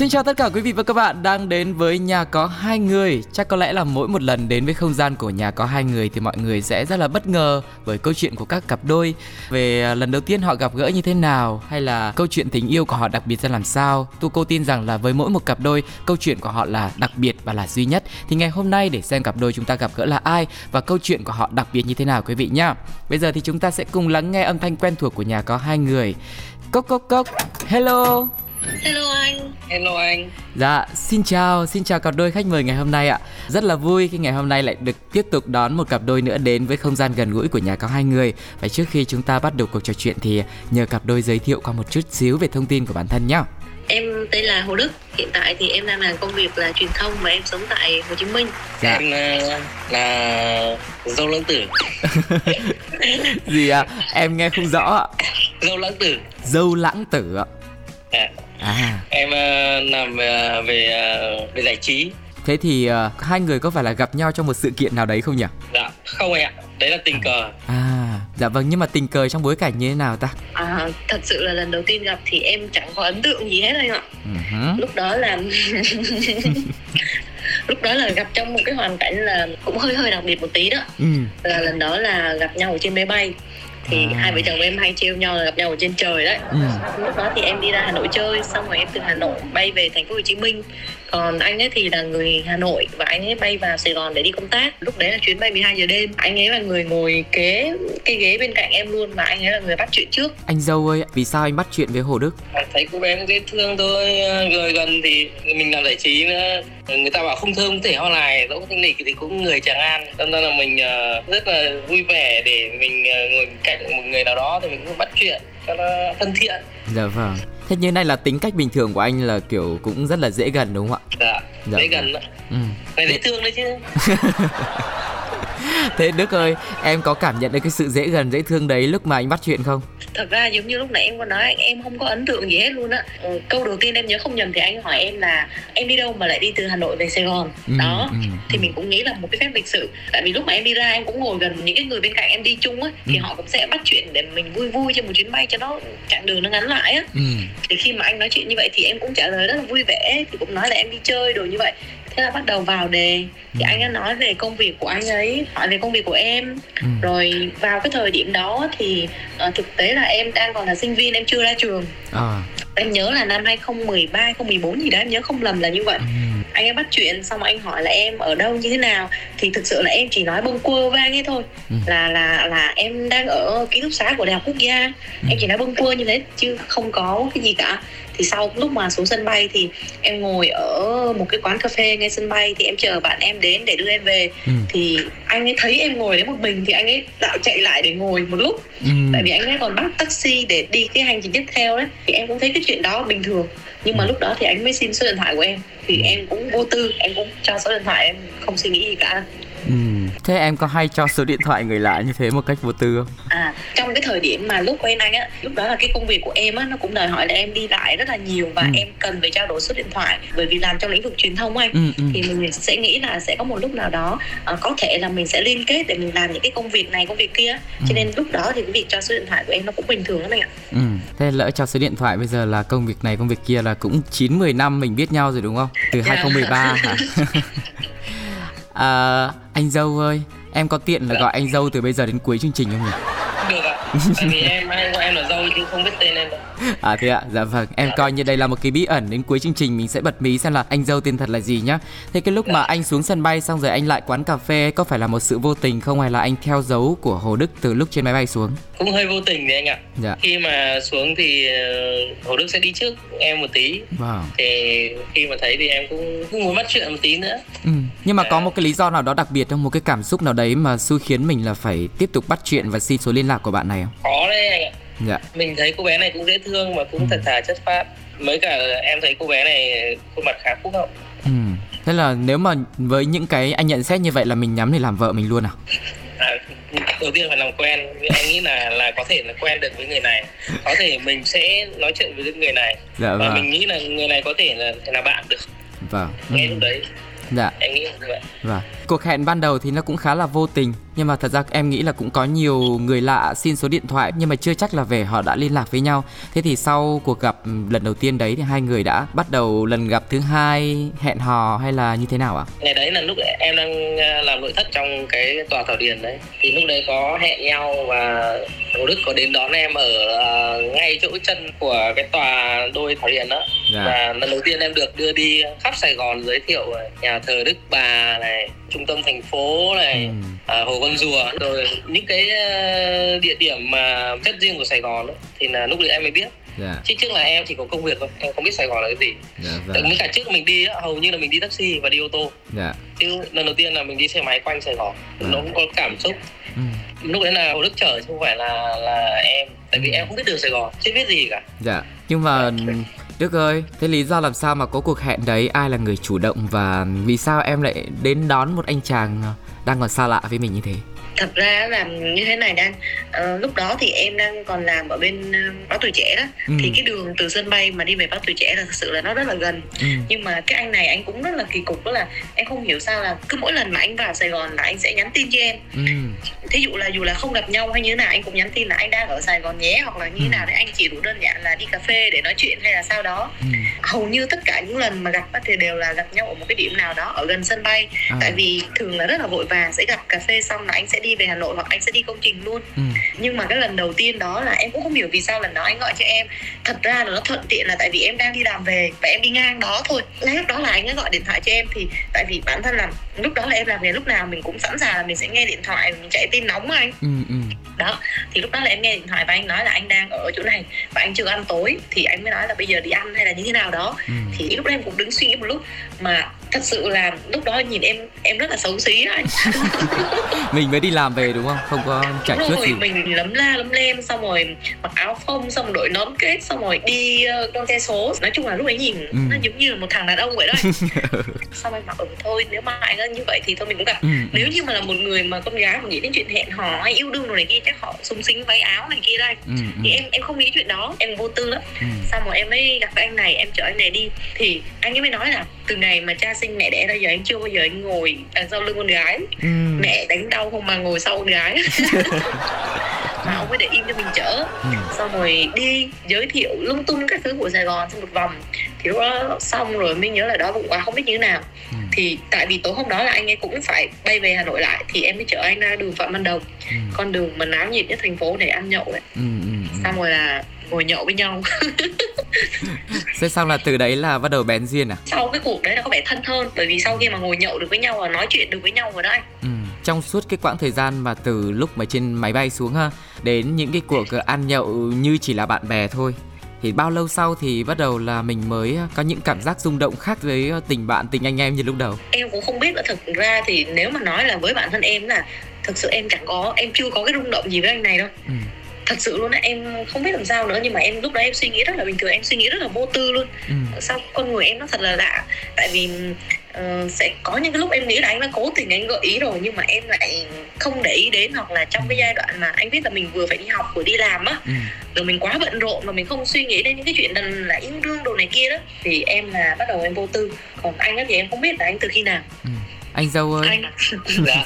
Xin chào tất cả quý vị và các bạn đang đến với nhà có hai người. Chắc có lẽ là mỗi một lần đến với không gian của nhà có hai người thì mọi người sẽ rất là bất ngờ với câu chuyện của các cặp đôi về à, lần đầu tiên họ gặp gỡ như thế nào, hay là câu chuyện tình yêu của họ đặc biệt ra làm sao. Tu cô tin rằng là với mỗi một cặp đôi, câu chuyện của họ là đặc biệt và là duy nhất. Thì ngày hôm nay để xem cặp đôi chúng ta gặp gỡ là ai và câu chuyện của họ đặc biệt như thế nào quý vị nhá. Bây giờ thì chúng ta sẽ cùng lắng nghe âm thanh quen thuộc của nhà có hai người. Cốc cốc cốc. Hello. Hello anh. Hello anh. Dạ, xin chào, xin chào cặp đôi khách mời ngày hôm nay ạ. Rất là vui khi ngày hôm nay lại được tiếp tục đón một cặp đôi nữa đến với không gian gần gũi của nhà có hai người. Và trước khi chúng ta bắt đầu cuộc trò chuyện thì nhờ cặp đôi giới thiệu qua một chút xíu về thông tin của bản thân nhé. Em tên là Hồ Đức. Hiện tại thì em đang làm công việc là truyền thông và em sống tại Hồ Chí Minh. Dạ. Em uh, là dâu lãng tử. Gì ạ? À? Em nghe không rõ ạ. Dâu lãng tử. Dâu lãng tử ạ. À. À. Em uh, làm uh, về uh, về giải trí. Thế thì uh, hai người có phải là gặp nhau trong một sự kiện nào đấy không nhỉ? Dạ, không anh ạ. Đấy là tình cờ. À, dạ vâng nhưng mà tình cờ trong bối cảnh như thế nào ta? À, thật sự là lần đầu tiên gặp thì em chẳng có ấn tượng gì hết anh ạ. Uh-huh. Lúc đó là lúc đó là gặp trong một cái hoàn cảnh là cũng hơi hơi đặc biệt một tí đó. Ừ. Là lần đó là gặp nhau ở trên máy bay thì À. hai vợ chồng em hay trêu nhau là gặp nhau ở trên trời đấy Ừ. lúc đó thì em đi ra Hà Nội chơi xong rồi em từ Hà Nội bay về thành phố Hồ Chí Minh còn anh ấy thì là người Hà Nội và anh ấy bay vào Sài Gòn để đi công tác lúc đấy là chuyến bay 12 giờ đêm anh ấy là người ngồi kế cái ghế bên cạnh em luôn và anh ấy là người bắt chuyện trước Anh dâu ơi, vì sao anh bắt chuyện với Hồ Đức? À, thấy cô bé dễ thương thôi, người gần thì mình làm giải trí nữa. Người ta bảo không thơm có thể hoa lại, dẫu thanh lịch thì cũng người Tràng An. Nên là mình uh, rất là vui vẻ để mình uh, ngồi cạnh một người nào đó thì mình cũng bắt chuyện cho nó thân thiện. Dạ vâng. Thế như này là tính cách bình thường của anh là kiểu cũng rất là dễ gần đúng không ạ? Dạ, Dạ. dễ gần đó. Ừ. Này dễ thương đấy chứ. Thế Đức ơi, em có cảm nhận được cái sự dễ gần dễ thương đấy lúc mà anh bắt chuyện không? thật ra giống như lúc nãy em có nói em không có ấn tượng gì hết luôn á ừ, câu đầu tiên em nhớ không nhầm thì anh hỏi em là em đi đâu mà lại đi từ Hà Nội về Sài Gòn Ừ, đó ừ, thì ừ. mình cũng nghĩ là một cái phép lịch sự tại vì lúc mà em đi ra em cũng ngồi gần những cái người bên cạnh em đi chung á thì họ cũng sẽ bắt chuyện để mình vui vui trên một chuyến bay cho nó chặng đường nó ngắn lại á Ừ. thì khi mà anh nói chuyện như vậy thì em cũng trả lời rất là vui vẻ thì cũng nói là em đi chơi đồ như vậy thế là bắt đầu vào đề thì Ừ. anh đã nói về công việc của anh ấy hỏi về công việc của em Ừ. rồi vào cái thời điểm đó thì ờ, thực tế là em đang còn là sinh viên em chưa ra trường À. em nhớ là năm 2013 2014 gì đó em nhớ không lầm là như vậy Ừ. anh ấy bắt chuyện xong anh hỏi là em ở đâu như thế nào thì thực sự là em chỉ nói bâng quơ với anh ấy thôi Ừ. là là là em đang ở ký túc xá của đại học quốc gia Ừ. em chỉ nói bâng quơ như thế chứ không có cái gì cả thì sau lúc mà xuống sân bay thì em ngồi ở một cái quán cà phê ngay sân bay thì em chờ bạn em đến để đưa em về Ừ. thì anh ấy thấy em ngồi đấy một mình thì anh ấy đạo chạy lại để ngồi một lúc Ừ. tại vì anh ấy còn bắt taxi để đi cái hành trình tiếp theo đấy thì em cũng thấy cái chuyện đó bình thường nhưng mà lúc đó thì anh mới xin số điện thoại của em thì Ừ. em cũng vô tư em cũng cho số điện thoại em không suy nghĩ gì cả Ừ. Thế em có hay cho số điện thoại người lạ như thế một cách vô tư không? à trong cái thời điểm mà lúc quen anh á lúc đó là cái công việc của em á nó cũng đòi hỏi là em đi lại rất là nhiều và Ừ. em cần phải trao đổi số điện thoại bởi vì làm trong lĩnh vực truyền thông anh Ừ. Ừ. thì mình sẽ nghĩ là sẽ có một lúc nào đó ờ, có thể là mình sẽ liên kết để mình làm những cái công việc này công việc kia Ừ. cho nên lúc đó thì cái việc cho số điện thoại của em nó cũng bình thường lắm anh ạ Ừ. Thế lỡ cho số điện thoại bây giờ là công việc này công việc kia là cũng 9 10 năm mình biết nhau rồi đúng không? Từ Dạ. 2013 hả? à, anh dâu ơi, em có tiện là Dạ. gọi anh dâu từ bây giờ đến cuối chương trình không nhỉ? Được ạ. Tại vì em hay chứ không biết tên em. À thế ạ, dạ vâng, em coi như đây là một cái bí ẩn đến cuối chương trình mình sẽ bật mí xem là anh dâu tên thật là gì nhá. Thế cái lúc mà anh xuống sân bay xong rồi anh lại quán cà phê có phải là một sự vô tình không hay là anh theo dấu của Hồ Đức từ lúc trên máy bay xuống? Cũng hơi vô tình đấy anh ạ. Dạ. Khi mà xuống thì ờ, Hồ Đức sẽ đi trước em một tí Wow. thì khi mà thấy thì em cũng, cũng muốn bắt chuyện một tí nữa Ừ. Nhưng mà có một cái lý do nào đó đặc biệt không? Một cái cảm xúc nào đấy mà xui khiến mình là phải tiếp tục bắt chuyện và xin số liên lạc của bạn này không? có đấy anh ạ Dạ. mình thấy cô bé này cũng dễ thương mà cũng Ừ. thật thà chất phác mới cả em thấy cô bé này khuôn mặt khá phúc hậu Ừ. Thế là nếu mà với những cái anh nhận xét như vậy là mình nhắm để làm vợ mình luôn à? à, đầu tiên phải làm quen anh nghĩ là là có thể là quen được với người này có thể mình sẽ nói chuyện với người này dạ, và vâng. mình nghĩ là người này có thể là là bạn được vâng ngay ừ. lúc đấy dạ em nghĩ như vậy Vâng. Cuộc hẹn ban đầu thì nó cũng khá là vô tình Nhưng mà thật ra em nghĩ là cũng có nhiều người lạ xin số điện thoại Nhưng mà chưa chắc là về họ đã liên lạc với nhau Thế thì sau cuộc gặp ừ, lần đầu tiên đấy thì hai người đã bắt đầu lần gặp thứ hai hẹn hò hay là như thế nào ạ? ngày đấy là lúc em đang ờ, làm nội thất trong cái tòa thảo điền đấy thì lúc đấy có hẹn nhau và Hồ Đức có đến đón em ở ờ, ngay chỗ chân của cái tòa đôi thảo điền đó Dạ. và lần đầu tiên em được đưa đi khắp Sài Gòn giới thiệu nhà thờ Đức Bà này trung tâm thành phố này Ừ. à, hồ con rùa rồi những cái ờ, địa điểm mà rất riêng của Sài Gòn đó, thì là lúc đấy em mới biết Dạ, chứ trước là em chỉ có công việc thôi em không biết Sài Gòn là cái gì dạ Tại vâng. với cả trước mình đi á, hầu như là mình đi taxi và đi ô tô Dạ. chứ lần đầu tiên là mình đi xe máy quanh Sài Gòn nó cũng có cảm xúc Ừ. lúc đấy là Hồ Đức chở chứ không phải là là em tại vì em không biết đường Sài Gòn chưa biết gì cả Dạ. Nhưng mà Đức ơi, thế lý do làm sao mà có cuộc hẹn đấy ai là người chủ động và vì sao em lại đến đón một anh chàng ờ, đang còn xa lạ với mình như thế? Thật ra là như thế này đang ờ, lúc đó thì em đang còn làm ở bên uh, báo tuổi trẻ đó Ừ. thì cái đường từ sân bay mà đi về báo tuổi trẻ là thực sự là nó rất là gần Ừ. nhưng mà cái anh này anh cũng rất là kỳ cục đó là em không hiểu sao là cứ mỗi lần mà anh vào Sài Gòn là anh sẽ nhắn tin cho em Ừ. thí dụ là dù là không gặp nhau hay như thế nào anh cũng nhắn tin là anh đang ở Sài Gòn nhé hoặc là như thế Ừ. nào đấy anh chỉ đủ đơn giản là đi cà phê để nói chuyện hay là sao đó Ừ. hầu như tất cả những lần mà gặp thì đều là gặp nhau ở một cái điểm nào đó ở gần sân bay À. tại vì thường là rất là vội vàng sẽ gặp cà phê xong là anh sẽ đi về Hà Nội hoặc anh sẽ đi công trình luôn Ừ. nhưng mà cái lần đầu tiên đó là em cũng không hiểu vì sao lần đó anh gọi cho em thật ra là nó thuận tiện là tại vì em đang đi làm về và em đi ngang đó thôi lúc đó là anh ấy gọi điện thoại cho em thì tại vì bản thân là lúc đó là em làm nghề lúc nào mình cũng sẵn sàng là mình sẽ nghe điện thoại mình chạy tin nóng anh Ừ. Ừ. đó thì lúc đó là em nghe điện thoại và anh nói là anh đang ở chỗ này và anh chưa ăn tối thì anh mới nói là bây giờ đi ăn hay là như thế nào đó Ừ. thì lúc đó em cũng đứng suy nghĩ một lúc mà thật sự là lúc đó nhìn em em rất là xấu xí anh Mình mới đi làm về đúng không? Không có chạy rồi gì. mình lấm la lấm lem xong rồi mặc áo phông xong rồi đội nón kết xong rồi đi uh, con xe số nói chung là lúc ấy nhìn Ừ. nó giống như là một thằng đàn ông vậy đó xong anh bảo ừ thôi nếu mà anh như vậy thì thôi mình cũng gặp Ừ. nếu như mà là một người mà con gái mà nghĩ đến chuyện hẹn hò hay yêu đương đồ này kia chắc họ sung sính váy áo này kia đây Ừ. Ừ. thì em em không nghĩ chuyện đó em vô tư lắm Ừ. xong rồi em mới gặp anh này em chở anh này đi thì anh ấy mới nói là từ ngày mà cha sinh mẹ đẻ ra giờ anh chưa bao giờ anh ngồi đằng sau lưng con gái Ừ. mẹ đánh đau không mà ngồi sau con gái mà ông mới để im cho mình chở Ừ. xong rồi đi giới thiệu lung tung các thứ của Sài Gòn xong một vòng thì lúc đó xong rồi mới nhớ là đó cũng quá không biết như thế nào Ừ. thì tại vì tối hôm đó là anh ấy cũng phải bay về Hà Nội lại thì em mới chở anh ra đường Phạm Văn Đồng Ừ. con đường mà náo nhiệt nhất thành phố để ăn nhậu ấy Ừ. Ừ. Ừ. xong rồi là ngồi nhậu với nhau Thế xong là từ đấy là bắt đầu bén duyên à? sau cái cuộc đấy là có vẻ thân hơn bởi vì sau khi mà ngồi nhậu được với nhau và nói chuyện được với nhau rồi anh Ừ. Trong suốt cái quãng thời gian mà từ lúc mà trên máy bay xuống ha đến những cái cuộc ăn nhậu như chỉ là bạn bè thôi thì bao lâu sau thì bắt đầu là mình mới có những cảm giác rung động khác với tình bạn tình anh em như lúc đầu em cũng không biết là thực ra thì nếu mà nói là với bản thân em là thực sự em chẳng có em chưa có cái rung động gì với anh này đâu ừ. Thật sự luôn á em không biết làm sao nữa nhưng mà em lúc đó em suy nghĩ rất là bình thường em suy nghĩ rất là vô tư luôn Ừ. sao con người em nó thật là lạ tại vì ờ, sẽ có những cái lúc em nghĩ là anh đã cố tình anh gợi ý rồi nhưng mà em lại không để ý đến hoặc là trong cái giai đoạn mà anh biết là mình vừa phải đi học vừa đi làm á Ừ. rồi mình quá bận rộn và mình không suy nghĩ đến những cái chuyện là, là yêu đương đồ này kia đó thì em là bắt đầu em vô tư còn anh á thì em không biết là anh từ khi nào Ừ. Anh dâu ơi. Anh dạ.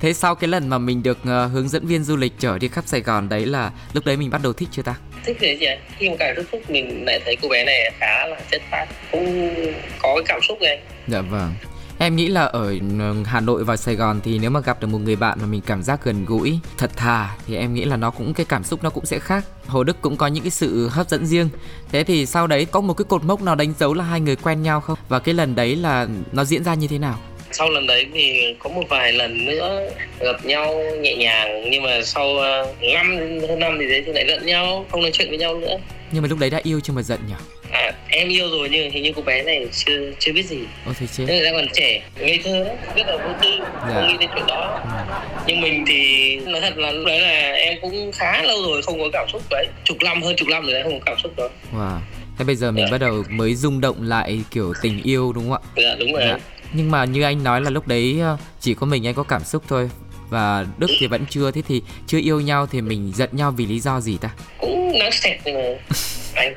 Thế sau cái lần mà mình được ờ, hướng dẫn viên du lịch chở đi khắp Sài Gòn đấy là lúc đấy mình bắt đầu thích chưa ta? thích thế chị ạ. Khi mà càng tiếp xúc mình lại thấy cô bé này khá là chất phát cũng có cái cảm xúc này Dạ vâng Em nghĩ là ở ờ, Hà Nội và Sài Gòn thì nếu mà gặp được một người bạn mà mình cảm giác gần gũi, thật thà thì em nghĩ là nó cũng cái cảm xúc nó cũng sẽ khác. Hồ Đức cũng có những cái sự hấp dẫn riêng. Thế thì sau đấy có một cái cột mốc nào đánh dấu là hai người quen nhau không? Và cái lần đấy là nó diễn ra như thế nào? sau lần đấy thì có một vài lần nữa gặp nhau nhẹ nhàng nhưng mà sau uh, năm hơn năm thì đấy thì lại giận nhau không nói chuyện với nhau nữa Nhưng mà lúc đấy đã yêu chưa mà giận nhỉ? À em yêu rồi nhưng hình như cô bé này chưa chưa biết gì Ôi thế chết. nên là còn trẻ ngây thơ lắm, rất là vô tư Dạ. không nghĩ đến chuyện đó Ừ. nhưng mình thì nói thật là lúc đấy là em cũng khá lâu rồi không có cảm xúc đấy chục năm hơn chục năm rồi đấy không có cảm xúc đó Wow. Thế bây giờ mình Dạ. bắt đầu mới rung động lại kiểu tình yêu đúng không ạ? dạ đúng rồi Dạ. Nhưng mà như anh nói là lúc đấy ờ, chỉ có mình anh có cảm xúc thôi và Đức thì vẫn chưa thế thì chưa yêu nhau thì mình giận nhau vì lý do gì ta cũng nói sẹt mà anh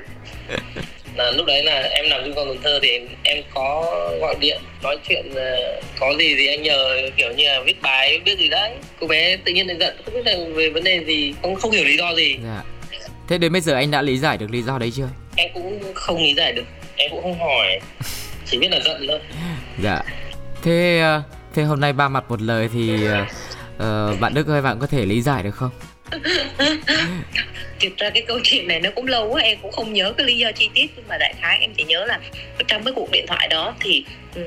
là lúc đấy là em làm chung con Cần Thơ thì em có gọi điện nói chuyện uh, có gì thì anh nhờ kiểu như là viết bài biết gì đấy. Cô bé tự nhiên lại giận không biết là về vấn đề gì cũng không hiểu lý do gì. Dạ. Thế đến bây giờ anh đã lý giải được lý do đấy chưa? Em cũng không lý giải được em cũng không hỏi chỉ biết là giận thôi. Dạ. Thế ờ, thế hôm nay ba mặt một lời thì uh, bạn Đức ơi bạn có thể lý giải được không thực ra cái câu chuyện này nó cũng lâu quá em cũng không nhớ cái lý do chi tiết nhưng mà đại khái em chỉ nhớ là trong cái cuộc điện thoại đó thì uh,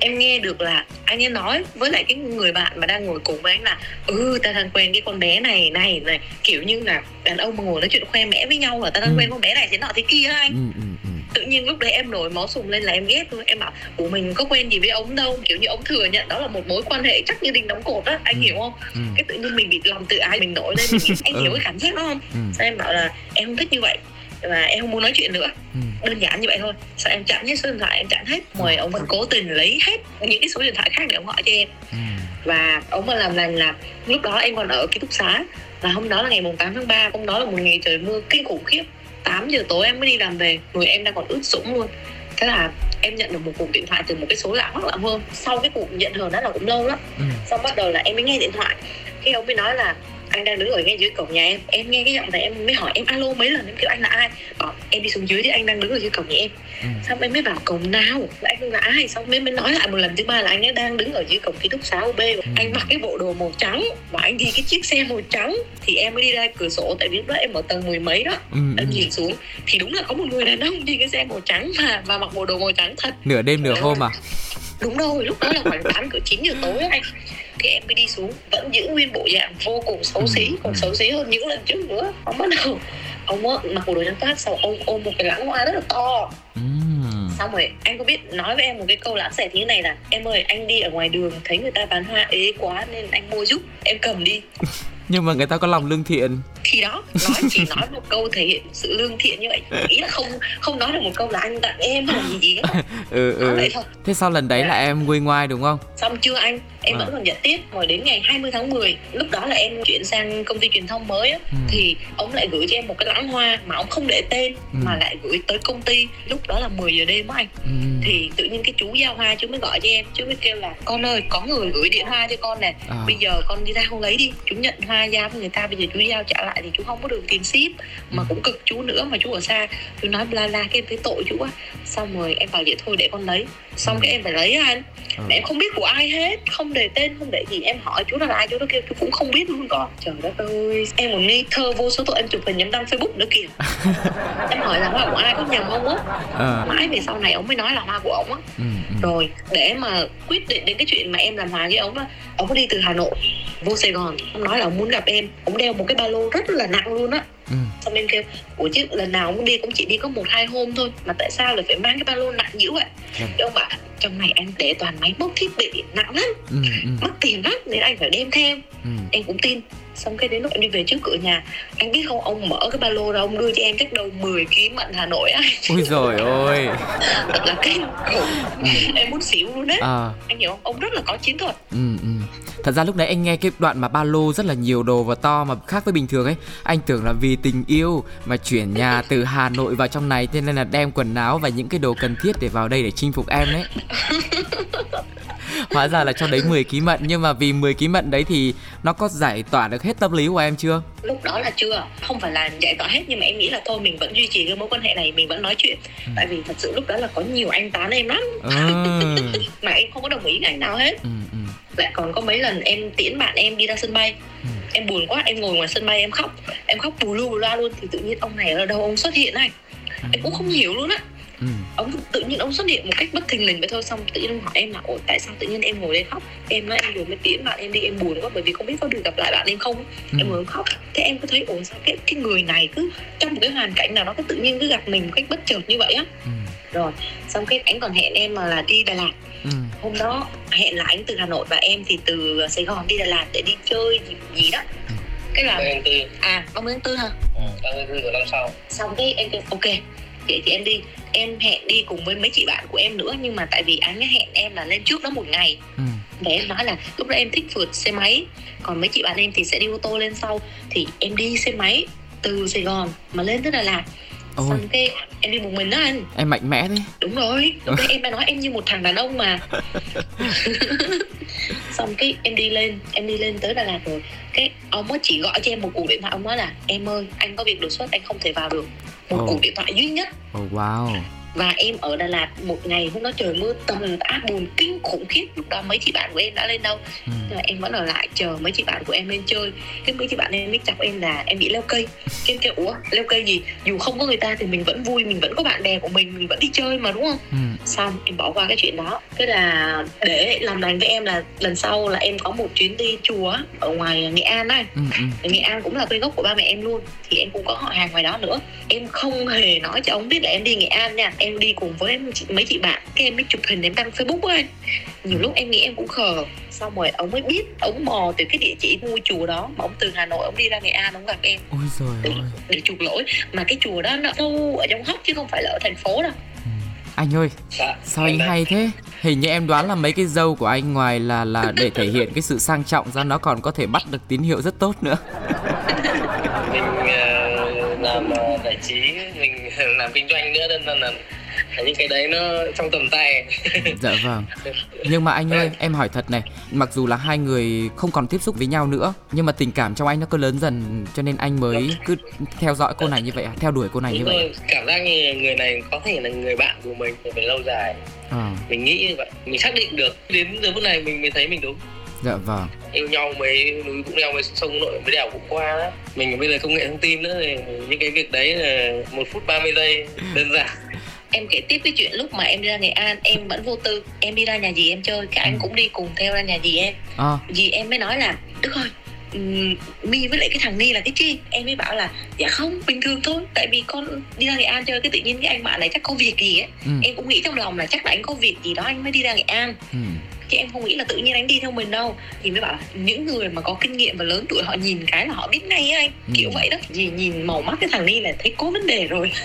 em nghe được là anh ấy nói với lại cái người bạn mà đang ngồi cùng với anh là ừ ta đang quen cái con bé này này này. Kiểu như là đàn ông mà ngồi nói chuyện khoe mẽ với nhau là ta đang ừ. quen con bé này thế nọ thế kia anh. Ừ, ừ, ừ tự nhiên lúc đấy em nổi máu sùng lên là em ghét thôi em bảo của mình có quen gì với ông đâu kiểu như ông thừa nhận đó là một mối quan hệ chắc như đình đóng cột á anh ừ. hiểu không ừ. cái tự nhiên mình bị lòng tự ái mình nổi lên mình anh ừ. hiểu cái cảm giác đó không ừ. sao em bảo là em không thích như vậy và em không muốn nói chuyện nữa ừ. đơn giản như vậy thôi sao em chặn hết số điện thoại em chặn hết ngoài ông vẫn cố tình lấy hết những cái số điện thoại khác để ông gọi cho em ừ. và ông mà làm lành là lúc đó em còn ở ký túc xá và hôm đó là ngày mùng 8 tháng 3 hôm đó là một ngày trời mưa kinh khủng khiếp 8 giờ tối em mới đi làm về người em đang còn ướt sũng luôn. Thế là em nhận được một cuộc điện thoại từ một cái số lạ hoắc lạ hơn sau cái cuộc nhận hờn đó là cũng lâu lắm. Ừ. xong bắt đầu là em mới nghe điện thoại. Cái ông mới nói là anh đang đứng ở ngay dưới cổng nhà em. Em nghe cái giọng này em mới hỏi em alo mấy lần em kêu anh là ai? Bảo em đi xuống dưới thì anh đang đứng ở dưới cổng nhà em. Ừ. xong em mới bảo cổng nào? Anh là ai? Xong mới mới nói lại một lần. Thứ ba là anh ấy đang đứng ở dưới cổng ký túc xá UB ừ. anh mặc cái bộ đồ màu trắng và anh đi cái chiếc xe màu trắng. Thì em mới đi ra cửa sổ tại vì lúc đó em ở tầng mười mấy đó. Ừ. em ừ. nhìn xuống thì đúng là có một người đàn ông đi cái xe màu trắng mà và mặc bộ đồ màu trắng thật. Nửa đêm nửa hôm à? Đúng rồi lúc đó là khoảng tám cỡ chín giờ tối anh thì em mới đi xuống vẫn giữ nguyên bộ dạng vô cùng xấu xí ừ, còn ừ. xấu xí hơn những lần trước nữa. Ông bắt đầu. Ông á mặc bộ đồ trắng toát sau ông ôm một cái lãng hoa rất là to. Ừ. xong rồi anh có biết nói với em một cái câu lãng xẹt như thế này là em ơi anh đi ở ngoài đường thấy người ta bán hoa ế quá nên anh mua giúp em cầm đi. Nhưng mà người ta có lòng lương thiện. Thì đó nói chỉ nói một câu thể hiện sự lương thiện như vậy. Ý là không không nói được một câu là anh tặng em hay gì gì ừ ừ. Thế sau lần đấy là dạ. em nguôi ngoai đúng không? Xong chưa anh em à. vẫn còn nhận tiếp rồi đến ngày 20 tháng 10 lúc đó là em chuyển sang công ty truyền thông mới á, ừ. thì ông lại gửi cho em một cái lãng hoa mà ông không để tên ừ. mà lại gửi tới công ty lúc đó là 10 giờ đêm á anh ừ. thì tự nhiên cái chú giao hoa chú mới gọi cho em chú mới kêu là con ơi có người gửi điện hoa cho con nè à. bây giờ con đi ra không lấy đi chú nhận hoa giao với người ta bây giờ chú giao trả lại thì chú không có được tiền ship mà ừ. cũng cực chú nữa mà chú ở xa chú nói bla bla cái em thấy tội chú quá xong rồi em bảo vậy thôi để con lấy xong ừ. cái em phải lấy anh. Ừ. em không biết của ai hết. Không để tên không để gì. Em hỏi chú là ai chú đó kêu chú cũng không biết luôn. Con trời đất ơi. Em còn nghi thơ vô số tội em chụp hình em đăng facebook nữa kìa. Em hỏi là hoa của ai có nhầm không á? À. mãi về sau này ông mới nói là hoa của ông á. Ừ, ừ. rồi để mà quyết định đến cái chuyện mà em làm hòa với ông á ông đi từ hà nội vô sài gòn. Ông nói là ông muốn gặp em. Ông đeo một cái ba lô rất là nặng luôn á ừ. xong em kêu ủa chứ lần nào ông đi cũng chỉ đi có một hai hôm thôi mà tại sao lại phải mang cái ba lô nặng dữ vậy ừ. ông bảo trong này anh để toàn máy móc thiết bị nặng lắm ừ, ừ. mất tiền lắm nên anh phải đem theo ừ. em cũng tin xong cái đến lúc em đi về trước cửa nhà anh biết không? Ông mở cái ba lô ra ông đưa cho em cách đầu 10 kg mận hà nội á. Ôi rồi ôi thật là cái ừ. em muốn xỉu luôn đấy à. anh hiểu không? Ông rất là có chiến thuật. Ừ, ừ. thật ra lúc đấy anh nghe cái đoạn mà ba lô rất là nhiều đồ và to mà khác với bình thường ấy anh tưởng là vì tình yêu mà chuyển nhà từ hà nội vào trong này nên là đem quần áo và những cái đồ cần thiết để vào đây để chinh phục em đấy hóa ra là cho đấy 10 ký mận nhưng mà vì 10 ký mận đấy thì nó có giải tỏa được hết tâm lý của em chưa lúc đó là chưa không phải là giải tỏa hết nhưng mà em nghĩ là thôi mình vẫn duy trì cái mối quan hệ này mình vẫn nói chuyện ừ. tại vì thật sự lúc đó là có nhiều anh tán em lắm ừ. mà em không có đồng ý anh nào hết ừ, ừ. lại còn có mấy lần em tiễn bạn em đi ra sân bay ừ. em buồn quá em ngồi ngoài sân bay em khóc em khóc bù lu bù loa luôn thì tự nhiên ông này ở đâu ông xuất hiện này ừ. em cũng không hiểu luôn á ừ. ông tự nhiên ông xuất hiện một cách bất thình lình vậy thôi xong tự nhiên ông hỏi em là ủa tại sao tự nhiên em ngồi đây khóc em nói em vừa mới tiễn bạn em đi em buồn quá bởi vì không biết có được gặp lại bạn em không ừ. em ngồi khóc thế em có thấy ủa sao cái cái người này cứ trong một cái hoàn cảnh nào đó cái tự nhiên cứ gặp mình một cách bất chợt như vậy á ừ. rồi xong cái anh còn hẹn em mà là đi Đà Lạt ừ. hôm đó hẹn là anh từ Hà Nội và em thì từ Sài Gòn đi Đà Lạt để đi chơi gì, gì đó ừ. cái là à 30 tháng tư hả ừ, 30 tháng 4 năm sau xong cái em kêu ok vậy thì em đi em hẹn đi cùng với mấy chị bạn của em nữa nhưng mà tại vì anh ấy hẹn em là lên trước đó một ngày. Ừ. và em nói là lúc đó em thích phượt xe máy còn mấy chị bạn em thì sẽ đi ô tô lên sau. Thì em đi xe máy từ Sài Gòn mà lên tới Đà Lạt Ôi. xong cái em đi một mình đó anh. Em mạnh mẽ đấy đúng rồi. Lúc đấy em đã nói em như một thằng đàn ông mà. Xong cái em đi lên em đi lên tới Đà Lạt rồi. Cái ông mới chỉ gọi cho em một cuộc điện thoại ông nói là em ơi anh có việc đột xuất anh không thể vào được. Một Ồ. cuộc điện thoại duy nhất. Oh wow và em ở Đà Lạt một ngày hôm đó trời mưa tầm tã buồn kinh khủng khiếp. Lúc đó mấy chị bạn của em đã lên đâu. Ừ. mà em vẫn ở lại chờ mấy chị bạn của em lên chơi. Cái mấy chị bạn em mới chọc em là em bị leo cây. Em kêu ủa leo cây gì? Dù không có người ta thì mình vẫn vui mình vẫn có bạn bè của mình mình vẫn đi chơi mà đúng không? Ừ. xong em bỏ qua cái chuyện đó? Cái là để làm lành với em là lần sau là em có một chuyến đi chùa ở ngoài nghệ an đấy Ừ. Ừ. nghệ an cũng là quê gốc của ba mẹ em luôn. Thì em cũng có họ hàng ngoài đó nữa. Em không hề nói cho ông biết là em đi nghệ an nha. Em đi cùng với mấy chị bạn. Cái em mới chụp hình em đăng facebook anh nhiều lúc em nghĩ em cũng khờ. Xong rồi ông mới biết ông mò từ cái địa chỉ ngôi chùa đó mà ông từ hà nội ông đi ra nghệ an ông gặp em. Ôi trời để, ơi. để chuộc lỗi. Mà cái chùa đó nó sâu ở trong hốc chứ không phải là ở thành phố đâu. Ừ. anh ơi Dạ, sao anh hay thế? Hình như em đoán là mấy cái dâu của anh ngoài là là để thể hiện cái sự sang trọng ra nó còn có thể bắt được tín hiệu rất tốt nữa. Mình ờ, làm ờ, giải trí mình làm kinh doanh nữa nên là những cái đấy nó trong tầm tay. Dạ vâng. Nhưng mà anh ơi em hỏi thật này mặc dù là hai người không còn tiếp xúc với nhau nữa nhưng mà tình cảm trong anh nó cứ lớn dần cho nên anh mới cứ theo dõi cô này như vậy à? Theo đuổi cô này như đúng vậy rồi cảm giác như người này có thể là người bạn của mình về lâu dài. À, mình nghĩ như vậy mình xác định được. Đến giờ phút này mình mới thấy mình đúng. Dạ vâng. Yêu nhau mấy núi cũng leo mấy sông nội mấy đèo cũng qua đó. Mình bây giờ công nghệ thông tin nữa thì những cái việc đấy là một phút 30 giây đơn giản em kể tiếp cái chuyện lúc mà em đi ra nghệ an em vẫn vô tư. Em đi ra nhà dì em chơi cái anh Ừ. cũng đi cùng theo ra nhà dì em. À, dì em mới nói là đức ơi ừm, mi với lại cái thằng ni là cái chi? Em mới bảo là dạ không bình thường thôi. Tại vì con đi ra nghệ an chơi cái tự nhiên cái anh bạn này chắc có việc gì ấy. Ừ, em cũng nghĩ trong lòng là chắc là anh có việc gì đó anh mới đi ra nghệ an. Ừ. chứ em không nghĩ là tự nhiên anh đi theo mình đâu. Thì mới bảo là những người mà có kinh nghiệm và lớn tuổi họ nhìn cái là họ biết ngay anh. Ừ. kiểu vậy đó. Vì nhìn màu mắt cái thằng ni là thấy có vấn đề rồi.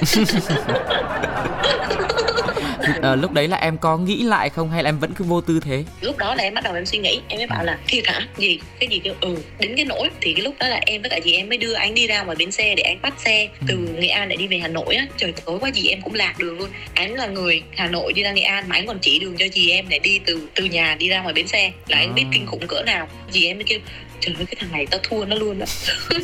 Ờ, lúc đấy là em có nghĩ lại không hay là em vẫn cứ vô tư thế? Lúc đó là em bắt đầu em suy nghĩ. Em mới bảo là thiệt hả gì? Cái gì kêu? Ừ đến cái nỗi thì cái lúc đó là em với cả chị em mới đưa anh đi ra ngoài bến xe để anh bắt xe từ nghệ an để đi về hà nội á. Trời tối quá gì em cũng lạc đường luôn. Anh là người hà nội đi ra nghệ an mà anh còn chỉ đường cho chị em để đi từ từ nhà đi ra ngoài bến xe là anh biết À. kinh khủng cỡ nào. Chị em mới kêu trời ơi cái thằng này tao thua nó luôn á.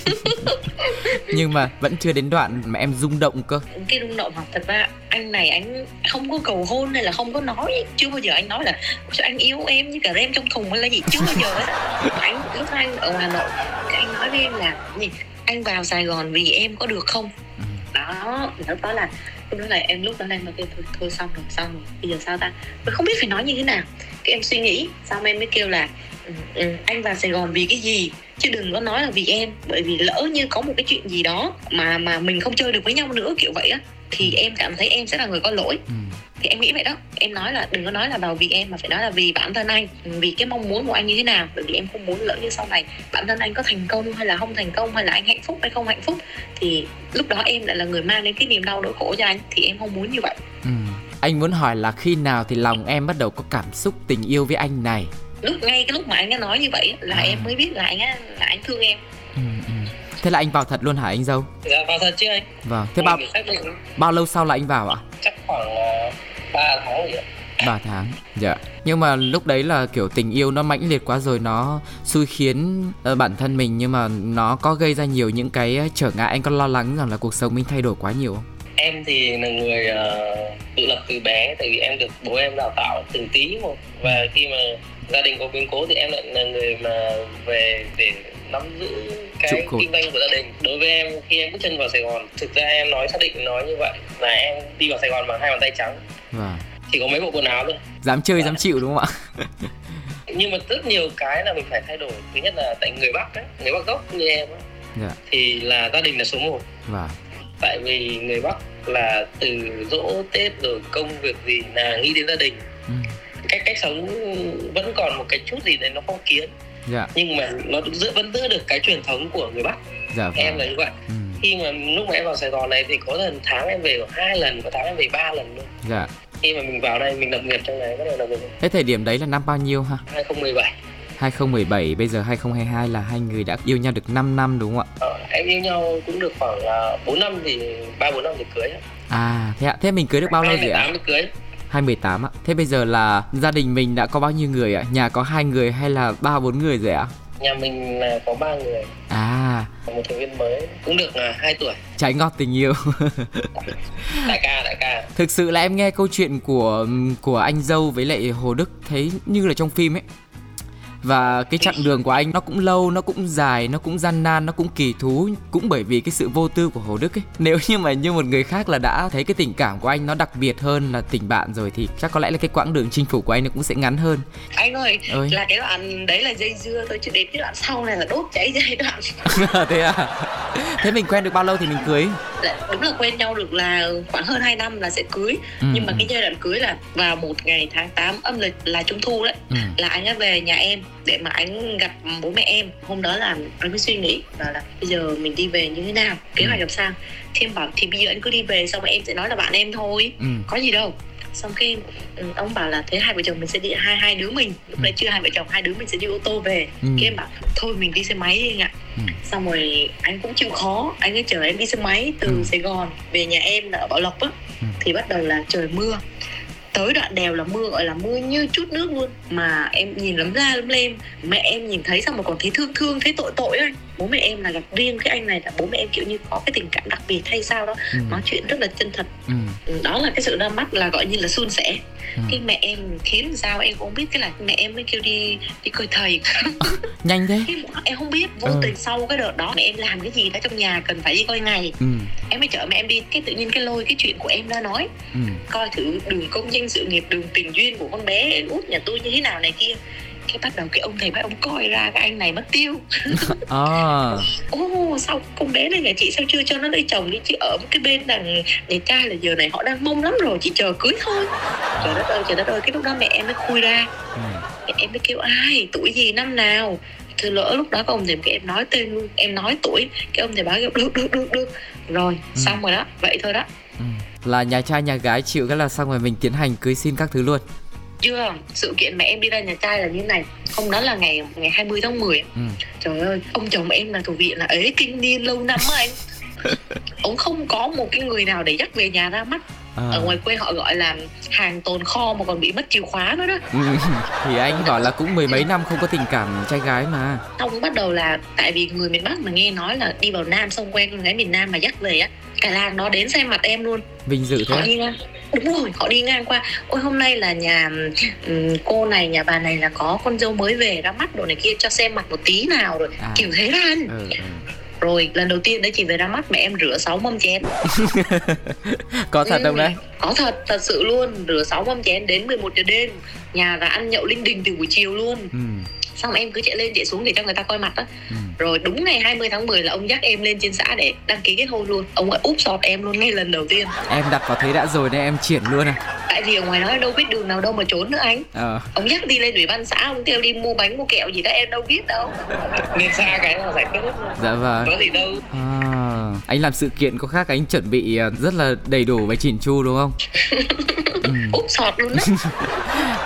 Nhưng mà vẫn chưa đến đoạn mà em rung động cơ. Cái rung động học thật ra anh này anh không có cầu hôn hay là không có nói chưa bao giờ anh nói là anh yêu em như cả rem trong thùng hay là gì? Chưa bao giờ ấy anh lúc anh ở hà nội anh nói với em là gì anh vào sài gòn vì em có được không? Ừ. đó lúc đó là lúc đó là em lúc đó là em kêu thôi, thôi xong rồi xong rồi bây giờ sao ta? Tôi không biết phải nói như thế nào. Cái em suy nghĩ xong em mới kêu là ừ, ừ, anh vào sài gòn vì cái gì? Chứ đừng có nói là vì em bởi vì lỡ như có một cái chuyện gì đó mà mà mình không chơi được với nhau nữa kiểu vậy á thì em cảm thấy em sẽ là người có lỗi. Ừ thì em nghĩ vậy đó. Em nói là đừng có nói là vào vì em mà phải nói là vì bản thân anh. Vì cái mong muốn của anh như thế nào. Bởi vì em không muốn lỡ như sau này bản thân anh có thành công hay là không thành công hay là anh hạnh phúc hay không hạnh phúc thì lúc đó em lại là người mang đến cái niềm đau nỗi khổ cho anh. Thì em không muốn như vậy. Ừ. anh muốn hỏi là khi nào thì lòng em bắt đầu có cảm xúc tình yêu với anh này? Lúc ngay cái lúc mà anh ấy nói như vậy là À. em mới biết là anh á là anh thương em. Ừ, ừ. thế là anh vào thật luôn hả anh dâu? Dạ vào thật chứ anh. Vâng. Thế bao bao lâu sau là anh vào ạ? Chắc khoảng uh, 3 tháng ạ. 3 tháng dạ. Nhưng mà lúc đấy là kiểu tình yêu nó mãnh liệt quá rồi nó xui khiến ờ, bản thân mình nhưng mà nó có gây ra nhiều những cái trở ngại. Anh có lo lắng rằng là cuộc sống mình thay đổi quá nhiều không? Em thì là người ờ, tự lập từ bé tại vì em được bố em đào tạo từng tí một và khi mà gia đình có biến cố thì em lại là người mà về để nắm giữ cái kinh doanh của gia đình. Đối với em khi em bước chân vào sài gòn thực ra em nói xác định nói như vậy là em đi vào sài gòn bằng hai bàn tay trắng. Vâng. Chỉ có mấy bộ quần áo thôi. Dám chơi dám chịu đúng không ạ? Nhưng mà rất nhiều cái là mình phải thay đổi. Thứ nhất là tại người bắc ấy người bắc gốc như em ấy, dạ. thì là gia đình là số 1 vâng. Tại vì người bắc là từ dỗ tết rồi công việc gì là nghĩ đến gia đình. Ừ. cách cách sống vẫn còn một cái chút gì đấy nó phong kiến dạ nhưng mà nó giữ vẫn giữ được cái truyền thống của người bắc dạ em vâng là như vậy ừ. khi mà lúc mà em vào sài gòn này thì có lần tháng em về khoảng hai lần có tháng em về ba lần luôn dạ khi mà mình vào đây mình lập nghiệp trong này bắt đầu lập nghiệp Thế thời điểm đấy là năm bao nhiêu ha? 2017 2017 bây giờ 2022 là hai người đã yêu nhau được 5 năm đúng không ạ? ờ, em yêu nhau cũng được khoảng là 4 năm thì ba bốn năm thì cưới À thế ạ. Thế mình cưới được bao lâu rồi ạ? 2018 mới cưới 2018 ạ. Thế bây giờ là gia đình mình đã có bao nhiêu người ạ? Nhà có hai người hay là ba bốn người rồi ạ? nhà mình là có ba người À, một thành viên mới cũng được là 2 tuổi trái ngọt tình yêu. đại ca đại ca Thực sự là em nghe câu chuyện của của anh dâu với lại Hồ Đức thấy như là trong phim ấy. Và cái chặng đường của anh nó cũng lâu, nó cũng dài, nó cũng gian nan, nó cũng kỳ thú Cũng bởi vì cái sự vô tư của Hồ Đức ấy Nếu như mà như một người khác là đã thấy cái tình cảm của anh nó đặc biệt hơn là tình bạn rồi Thì chắc có lẽ là cái quãng đường chinh phục của anh nó cũng sẽ ngắn hơn anh ơi Ơi. là cái đoạn đấy là dây dưa thôi chứ đến cái đoạn sau này là đốt cháy giai đoạn Thế à? Thế mình quen được bao lâu thì mình cưới? đúng là quen nhau được là khoảng hơn 2 năm là sẽ cưới Ừ, nhưng mà ừ. cái giai đoạn cưới là vào một ngày tháng 8 âm lịch là trung thu đấy Ừ. là anh ấy về nhà em để mà anh gặp bố mẹ em. Hôm đó là anh mới suy nghĩ là, là bây giờ mình đi về như thế nào kế hoạch làm sao? Thì em bảo thì bây giờ anh cứ đi về xong rồi em sẽ nói là bạn em thôi. Ừ. có gì đâu. Xong khi ừ, ông bảo là thế hai vợ chồng mình sẽ đi hai hai đứa mình. Lúc đấy chưa hai vợ chồng hai đứa mình sẽ đi ô tô về. Ừ. em bảo thôi mình đi xe máy đi anh ạ. Ừ. xong rồi anh cũng chịu khó anh ấy chở em đi xe máy từ Ừ. sài gòn về nhà em là ở bảo lộc á. Ừ. thì bắt đầu là trời mưa tới đoạn đèo là mưa, gọi là mưa như chút nước luôn. Mà em nhìn lấm la lấm lem, mẹ em nhìn thấy xong mà còn thấy thương thương, thấy tội tội anh bố mẹ em là gặp riêng cái anh này là bố mẹ em kiểu như có cái tình cảm đặc biệt hay sao đó Ừ. nói chuyện rất là chân thật Ừ. Ừ, đó là cái sự ra mắt là gọi như là suôn sẻ Ừ. cái mẹ em khiến sao em cũng không biết cái là mẹ em mới kêu đi đi coi thầy Nhanh thế? cái em không biết vô Ừ. tình sau cái đợt đó mẹ em làm cái gì đó trong nhà cần phải đi coi ngày Ừ. em mới chở mẹ em đi cái tự nhiên cái lôi cái chuyện của em ra nói Ừ. coi thử đường công danh sự nghiệp đường tình duyên của con bé út nhà tôi như thế nào này kia cái bắt đầu cái ông thầy bác ông coi ra cái anh này mất tiêu À. ô sao con bé này nhà chị sao chưa cho nó lấy chồng đi chứ ở một cái bên đằng nhà trai là giờ này họ đang mong lắm rồi chỉ chờ cưới thôi trời đất ơi trời đất ơi cái lúc đó mẹ em mới khui ra Ừ. Mẹ em mới kêu ai tuổi gì năm nào Thưa lỡ lúc đó có ông thầy cái em nói tên luôn Em nói tuổi Cái ông thầy kêu được được được được Rồi Ừ. xong rồi đó Vậy thôi đó Ừ. Là nhà trai nhà gái chịu cái là xong rồi mình tiến hành cưới xin các thứ luôn Chưa sự kiện mẹ em đi ra nhà trai là như này. Hôm đó là ngày ngày 20 tháng 10 ừ. Trời ơi Ông chồng em là thủ viện là ế kinh niên lâu năm á anh. Ông không có một cái người nào để dắt về nhà ra mắt. À. Ở ngoài quê họ gọi là hàng tồn kho mà còn bị mất chìa khóa nữa đó. Ừ. Thì anh bảo là cũng mười mấy năm không có tình cảm trai gái mà. Xong bắt đầu là tại vì người miền Bắc mà nghe nói là đi vào Nam xong quen con gái miền Nam mà dắt về á. Cả làng đó đến xem mặt em luôn. Vinh dự thế đúng rồi họ đi ngang qua ôi hôm nay là nhà ừm, cô này nhà bà này là có con dâu mới về ra mắt đồ này kia cho xem mặt một tí nào rồi À. kiểu thế đó anh ừ, ừ. rồi lần đầu tiên đấy chị về ra mắt mẹ em rửa sáu mâm chén Có thật không Ừ, đấy? có thật thật sự luôn rửa sáu mâm chén đến 11 giờ đêm nhà là ăn nhậu linh đình từ buổi chiều luôn Ừ. xong em cứ chạy lên chạy xuống để cho người ta coi mặt á Ừ. rồi đúng ngày 20 tháng 10 là ông dắt em lên trên xã để đăng ký kết hôn luôn ông ấy úp sọt em luôn ngay lần đầu tiên Em đặt vào thế đã rồi nên em triển luôn à tại vì ở ngoài đó đâu biết đường nào đâu mà trốn nữa anh Ờ. ông dắt đi lên ủy ban xã ông kêu đi mua bánh mua kẹo gì đó em đâu biết đâu nên xa cái là giải quyết. Dạ vâng có gì đâu à, Anh làm sự kiện có khác anh chuẩn bị ờ, rất là đầy đủ và chỉn chu đúng không? ừ. Úp sọt luôn á.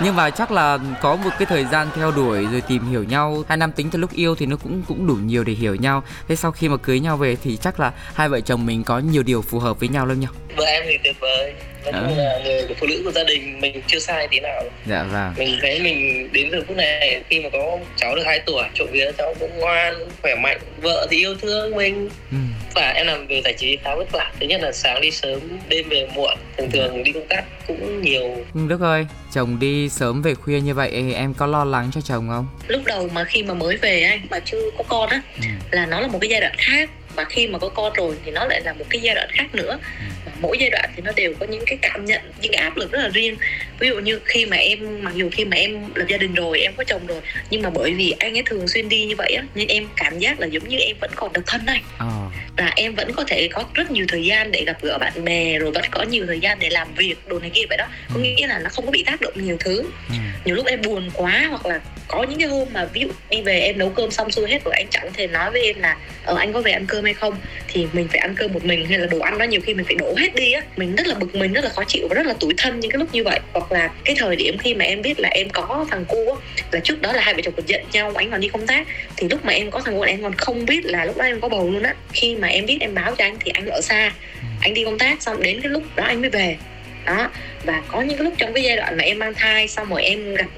Nhưng mà chắc là có một cái thời gian theo đuổi rồi tìm hiểu nhau Hai năm tính từ lúc yêu thì nó cũng cũng đủ nhiều để hiểu nhau. Thế sau khi mà cưới nhau về thì chắc là hai vợ chồng mình có nhiều điều phù hợp với nhau lắm nhau vợ em thì tuyệt vời. Nói chung À. là người của phụ nữ của gia đình mình chưa sai tí nào. Dạ vâng. Mình thấy mình đến giờ phút này khi mà có cháu được 2 tuổi trộm vía cháu cũng ngoan khỏe mạnh. Vợ thì yêu thương mình. Ừ. và em làm việc giải trí khá vất vả thứ nhất là sáng đi sớm đêm về muộn thường thường đi công tác cũng nhiều Nhưng Đức ơi, chồng đi sớm về khuya như vậy em có lo lắng cho chồng không? lúc đầu mà khi mà mới về anh mà chưa có con á Ừ. là nó là một cái giai đoạn khác và khi mà có con rồi thì nó lại là một cái giai đoạn khác nữa và mỗi giai đoạn thì nó đều có những cái cảm nhận những cái áp lực rất là riêng ví dụ như khi mà em mặc dù khi mà em lập gia đình rồi em có chồng rồi nhưng mà bởi vì anh ấy thường xuyên đi như vậy á nên em cảm giác là giống như em vẫn còn độc thân này Ờ. và em vẫn có thể có rất nhiều thời gian để gặp gỡ bạn bè rồi vẫn có nhiều thời gian để làm việc đồ này kia vậy đó có Ừ. nghĩa là nó không có bị tác động nhiều thứ Ừ. nhiều lúc em buồn quá hoặc là có những cái hôm mà ví dụ đi về em nấu cơm xong xuôi hết rồi anh chẳng thể nói với em là ờ anh có về ăn cơm hay không thì mình phải ăn cơm một mình hay là đồ ăn đó nhiều khi mình phải đổ hết hết đi á. Mình rất là bực mình rất là khó chịu và rất là tủi thân những cái lúc như vậy. Hoặc là cái thời điểm khi mà em biết là em có thằng cu á là trước đó là hai vợ chồng còn giận nhau anh còn đi công tác thì lúc mà em có thằng cu em còn không biết là lúc đó em có bầu luôn á. Khi mà em biết em báo cho anh thì anh ở xa anh đi công tác xong đến cái lúc đó anh mới về đó. Và có những cái lúc trong cái giai đoạn mà em mang thai xong rồi em gặp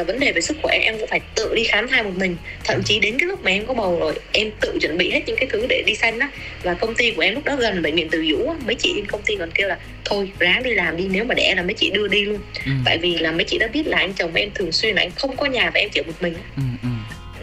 uh, vấn đề về sức khỏe em cũng phải tự đi khám thai một mình. Thậm chí đến cái lúc mà em có bầu rồi em tự chuẩn bị hết những cái thứ để đi sanh đó và công ty của em lúc đó gần bệnh viện từ dũ mấy chị trên công ty còn kêu là thôi ráng đi làm đi nếu mà đẻ là mấy chị đưa đi luôn. Ừ. tại vì là mấy chị đã biết là anh chồng em thường xuyên là anh không có nhà và em chịu một mình ừ, ừ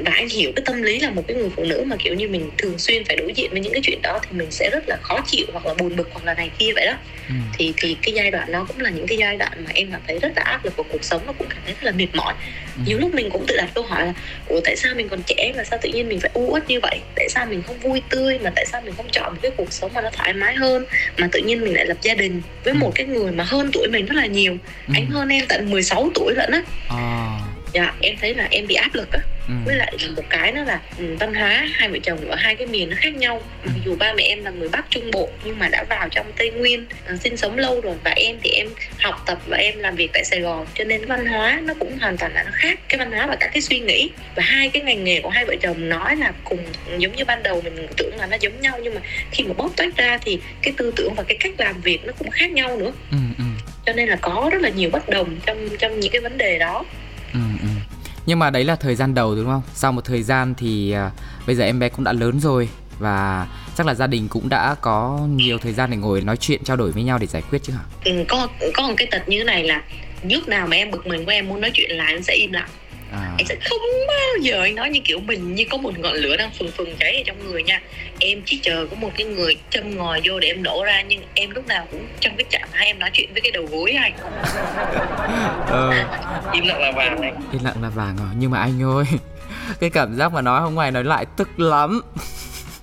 và anh hiểu cái tâm lý là một cái người phụ nữ mà kiểu như mình thường xuyên phải đối diện với những cái chuyện đó thì mình sẽ rất là khó chịu hoặc là buồn bực hoặc là này kia vậy đó ừ. thì thì cái giai đoạn nó cũng là những cái giai đoạn mà em cảm thấy rất là áp lực của cuộc sống nó cũng cảm thấy rất là mệt mỏi ừ. nhiều lúc mình cũng tự đặt câu hỏi là ủa tại sao mình còn trẻ mà sao tự nhiên mình phải u uất như vậy tại sao mình không vui tươi mà tại sao mình không chọn một cái cuộc sống mà nó thoải mái hơn mà tự nhiên mình lại lập gia đình với ừ. một cái người mà hơn tuổi mình rất là nhiều ừ. anh hơn em tận 16 tuổi lận á à dạ em thấy là em bị áp lực á ừ. với lại một cái nữa là ừ, văn hóa hai vợ chồng ở hai cái miền nó khác nhau mặc dù ba mẹ em là người bắc trung bộ nhưng mà đã vào trong tây nguyên uh, sinh sống lâu rồi và em thì em học tập và em làm việc tại sài gòn cho nên văn hóa nó cũng hoàn toàn là nó khác cái văn hóa và các cái suy nghĩ và hai cái ngành nghề của hai vợ chồng nói là cùng giống như ban đầu mình tưởng là nó giống nhau nhưng mà khi mà bóc tách ra thì cái tư tưởng và cái cách làm việc nó cũng khác nhau nữa ừ, ừ. cho nên là có rất là nhiều bất đồng trong trong những cái vấn đề đó ừ, ừ nhưng mà đấy là thời gian đầu đúng không sau một thời gian thì uh, bây giờ em bé cũng đã lớn rồi và chắc là gia đình cũng đã có nhiều thời gian để ngồi nói chuyện trao đổi với nhau để giải quyết chứ hả? Ừ, có có một cái tật như thế này là lúc nào mà em bực mình với em muốn nói chuyện lại anh sẽ im lặng à. anh sẽ không bao giờ anh nói như kiểu mình như có một ngọn lửa đang phừng phừng cháy ở trong người nha em chỉ chờ có một cái người châm ngòi vô để em đổ ra nhưng em lúc nào cũng trong cái trạng thái em nói chuyện với cái đầu gối anh ờ. im lặng là vàng này im lặng là vàng rồi nhưng mà anh ơi cái cảm giác mà nói không ngoài nói lại tức lắm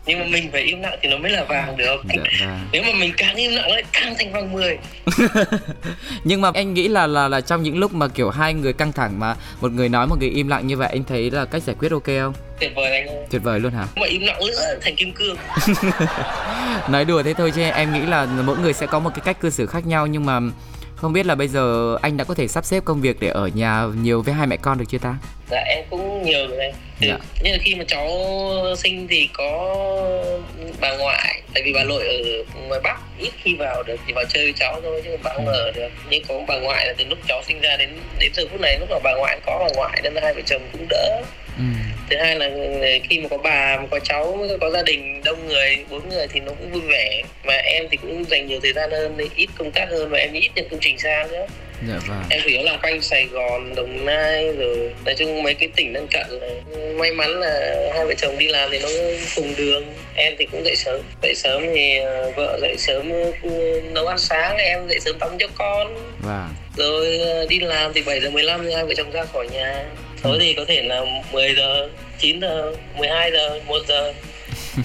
nhưng mà mình phải im lặng thì nó mới là vàng được. Dạ, vâng. nếu mà mình càng im lặng lại càng thành vàng 10 nhưng mà anh nghĩ là là là trong những lúc mà kiểu hai người căng thẳng mà một người nói một người im lặng như vậy anh thấy là cách giải quyết ok không? Tuyệt vời anh ơi. Tuyệt vời luôn hả? Mà im lặng nữa thành kim cương. Nói đùa thế thôi chứ em nghĩ là mỗi người sẽ có một cái cách cư xử khác nhau nhưng mà không biết là bây giờ anh đã có thể sắp xếp công việc để ở nhà nhiều với hai mẹ con được chưa ta? Dạ em cũng nhiều rồi anh. Dạ. Nhưng mà khi mà cháu sinh thì có bà ngoại, tại vì bà nội ở ngoài Bắc ít khi vào được thì vào chơi với cháu thôi chứ bà không ừ. ở được. Nhưng có bà ngoại là từ lúc cháu sinh ra đến đến giờ phút này lúc mà bà ngoại có bà ngoại nên là hai vợ chồng cũng đỡ. Ừ thứ hai là khi mà có bà mà có cháu có gia đình đông người bốn người thì nó cũng vui vẻ. Mà em thì cũng dành nhiều thời gian hơn ít công tác hơn và em ít nhận công trình xa nữa. Dạ vâng. em chủ yếu là quanh sài gòn đồng nai rồi nói chung mấy cái tỉnh lân cận này may mắn là hai vợ chồng đi làm thì nó cùng đường. Em thì cũng dậy sớm dậy sớm thì ờ, vợ dậy sớm ừ, nấu ăn sáng em dậy sớm tắm cho con. Vâng. rồi ờ, đi làm thì 7 giờ 15 thì hai vợ chồng ra khỏi nhà tối thì có thể là 10 giờ 9 giờ 12 giờ 1 giờ.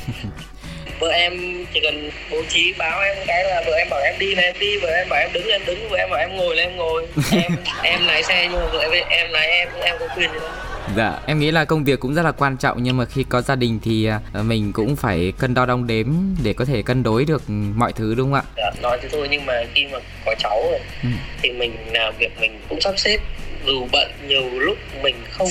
Vợ em chỉ cần bố trí báo em cái là vợ em bảo em đi là em đi vợ em bảo em đứng là em đứng vợ em bảo em ngồi là em ngồi. Em em lái xe nhưng mà vợ em em lái em em có quyền gì đâu. Dạ, em nghĩ là công việc cũng rất là quan trọng nhưng mà khi có gia đình thì à, mình cũng phải cân đo đong đếm để có thể cân đối được mọi thứ đúng không ạ? Dạ, nói thế thôi nhưng mà khi mà có cháu rồi ừ. thì mình làm việc mình cũng sắp xếp dù bận nhiều lúc mình không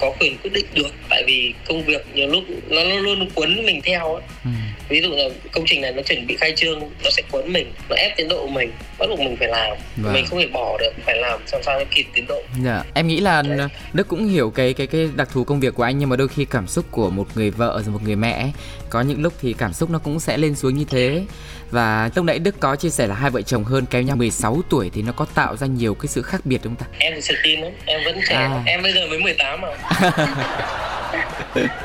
có quyền quyết định được tại vì công việc nhiều lúc nó, nó luôn cuốn mình theo ấy. Ừ. ví dụ là công trình này nó chuẩn bị khai trương nó sẽ cuốn mình nó ép tiến độ mình bắt buộc mình phải làm vâng. mình không thể bỏ được phải làm sao sao cho kịp tiến độ dạ em nghĩ là Đấy. đức cũng hiểu cái cái cái đặc thù công việc của anh nhưng mà đôi khi cảm xúc của một người vợ rồi một người mẹ có những lúc thì cảm xúc nó cũng sẽ lên xuống như thế và lúc nãy Đức có chia sẻ là hai vợ chồng hơn kém nhau 16 tuổi thì nó có tạo ra nhiều cái sự khác biệt đúng không ta? Em thì sự tin lắm, em vẫn trẻ, à. em bây giờ mới 18 mà.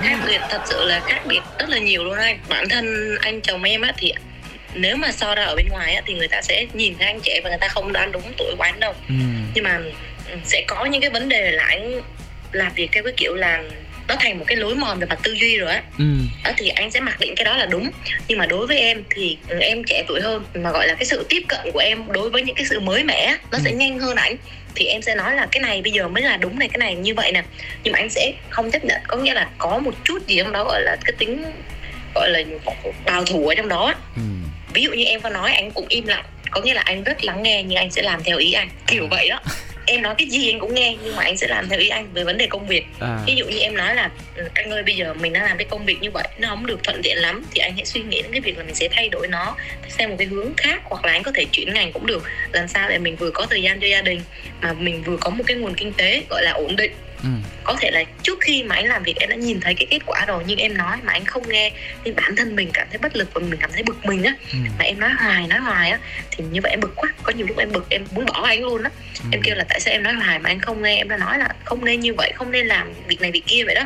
khác biệt thật sự là khác biệt rất là nhiều luôn anh. Bản thân anh chồng em á thì nếu mà so ra ở bên ngoài á thì người ta sẽ nhìn thấy anh trẻ và người ta không đoán đúng tuổi của anh đâu. Ừ. Nhưng mà sẽ có những cái vấn đề là anh làm việc theo cái kiểu là nó thành một cái lối mòn về mặt tư duy rồi á. Ừ. đó thì anh sẽ mặc định cái đó là đúng. Nhưng mà đối với em thì em trẻ tuổi hơn mà gọi là cái sự tiếp cận của em đối với những cái sự mới mẻ nó ừ. sẽ nhanh hơn anh thì em sẽ nói là cái này bây giờ mới là đúng này cái này như vậy nè. Nhưng mà anh sẽ không chấp nhận. Có nghĩa là có một chút gì trong đó gọi là cái tính gọi là bảo thủ ở trong đó ừ. Ví dụ như em có nói anh cũng im lặng. Có nghĩa là anh rất lắng nghe nhưng anh sẽ làm theo ý anh. Kiểu vậy đó em nói cái gì anh cũng nghe nhưng mà anh sẽ làm theo ý anh về vấn đề công việc. À. ví dụ như em nói là ừ, anh ơi bây giờ mình đang làm cái công việc như vậy nó không được thuận tiện lắm thì anh hãy suy nghĩ đến cái việc là mình sẽ thay đổi nó xem một cái hướng khác hoặc là anh có thể chuyển ngành cũng được. Làm sao để mình vừa có thời gian cho gia đình mà mình vừa có một cái nguồn kinh tế gọi là ổn định ừ. có thể là trước khi mà anh làm việc em đã nhìn thấy cái kết quả rồi nhưng em nói mà anh không nghe thì bản thân mình cảm thấy bất lực và mình cảm thấy bực mình á ừ. mà em nói hoài nói hoài á thì như vậy em bực quá có nhiều lúc em bực em muốn bỏ anh luôn á ừ. em kêu là tại sao em nói hoài mà anh không nghe em đã nói là không nên như vậy không nên làm việc này việc kia vậy đó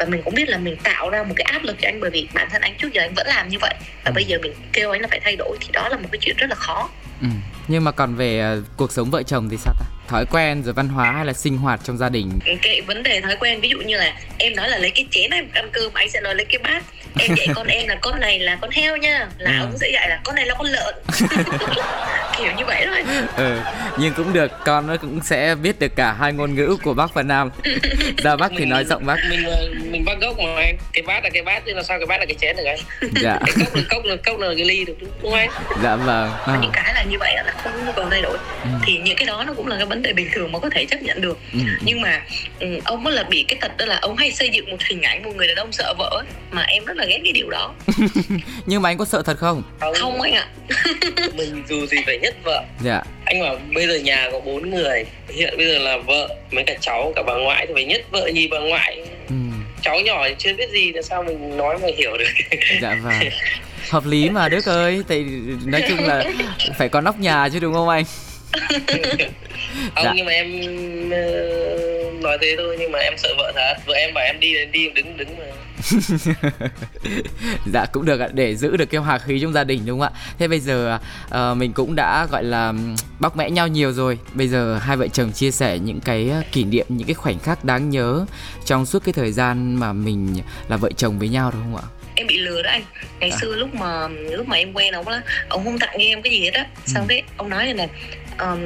và mình cũng biết là mình tạo ra một cái áp lực cho anh bởi vì bản thân anh trước giờ anh vẫn làm như vậy. Và ừ. bây giờ mình kêu anh là phải thay đổi thì đó là một cái chuyện rất là khó. Ừ. nhưng mà còn về uh, cuộc sống vợ chồng thì sao ta? Thói quen rồi văn hóa hay là sinh hoạt trong gia đình? Cái vấn đề thói quen ví dụ như là em nói là lấy cái chén em ăn cơm anh sẽ nói lấy cái bát. Em dạy con em là con này là con heo nha. Là ừ. ông sẽ dạy là con này là con lợn. Kiểu như vậy thôi. Ừ nhưng cũng được con nó cũng sẽ biết được cả hai ngôn ngữ của bắc và nam. Ra bắc thì nói giọng bắc mình mình bắc gốc mà anh cái bát là cái bát chứ là sao cái bát là cái chén được anh? Dạ. Cái cốc là cốc là cốc là cái ly được đúng không anh? Dạ vâng. À. những cái là như vậy là không nhu cầu thay đổi. Ừ. thì những cái đó nó cũng là cái vấn đề bình thường mà có thể chấp nhận được. Ừ. nhưng mà ừ, ông mới là bị cái tật đó là ông hay xây dựng một hình ảnh một người đàn ông sợ vợ mà em rất là ghét cái điều đó. Nhưng mà anh có sợ thật không? Không, không anh ạ. Mình dù gì phải nhất vợ. Dạ. Anh bảo bây giờ nhà có bốn người hiện bây giờ là vợ mấy cả cháu cả bà ngoại thì phải nhất vợ nhì bà ngoại. Ừ. cháu nhỏ thì chưa biết gì làm sao mình nói mà hiểu được? Dạ vâng. Hợp lý mà đức ơi. Thì nói chung là phải có nóc nhà chứ đúng không anh? Không dạ. nhưng mà em uh, nói thế thôi nhưng mà em sợ vợ thật. Vợ em bảo em đi đến đi đứng đứng mà dạ cũng được ạ để giữ được cái hòa khí trong gia đình đúng không ạ? Thế bây giờ uh, mình cũng đã gọi là bóc mẽ nhau nhiều rồi. Bây giờ hai vợ chồng chia sẻ những cái kỷ niệm những cái khoảnh khắc đáng nhớ trong suốt cái thời gian mà mình là vợ chồng với nhau đúng không ạ? Em bị lừa đó anh. Ngày à. xưa lúc mà lúc mà em quen ông đó ông không tặng em cái gì hết á. Xong ừ. cái ông nói này nè um,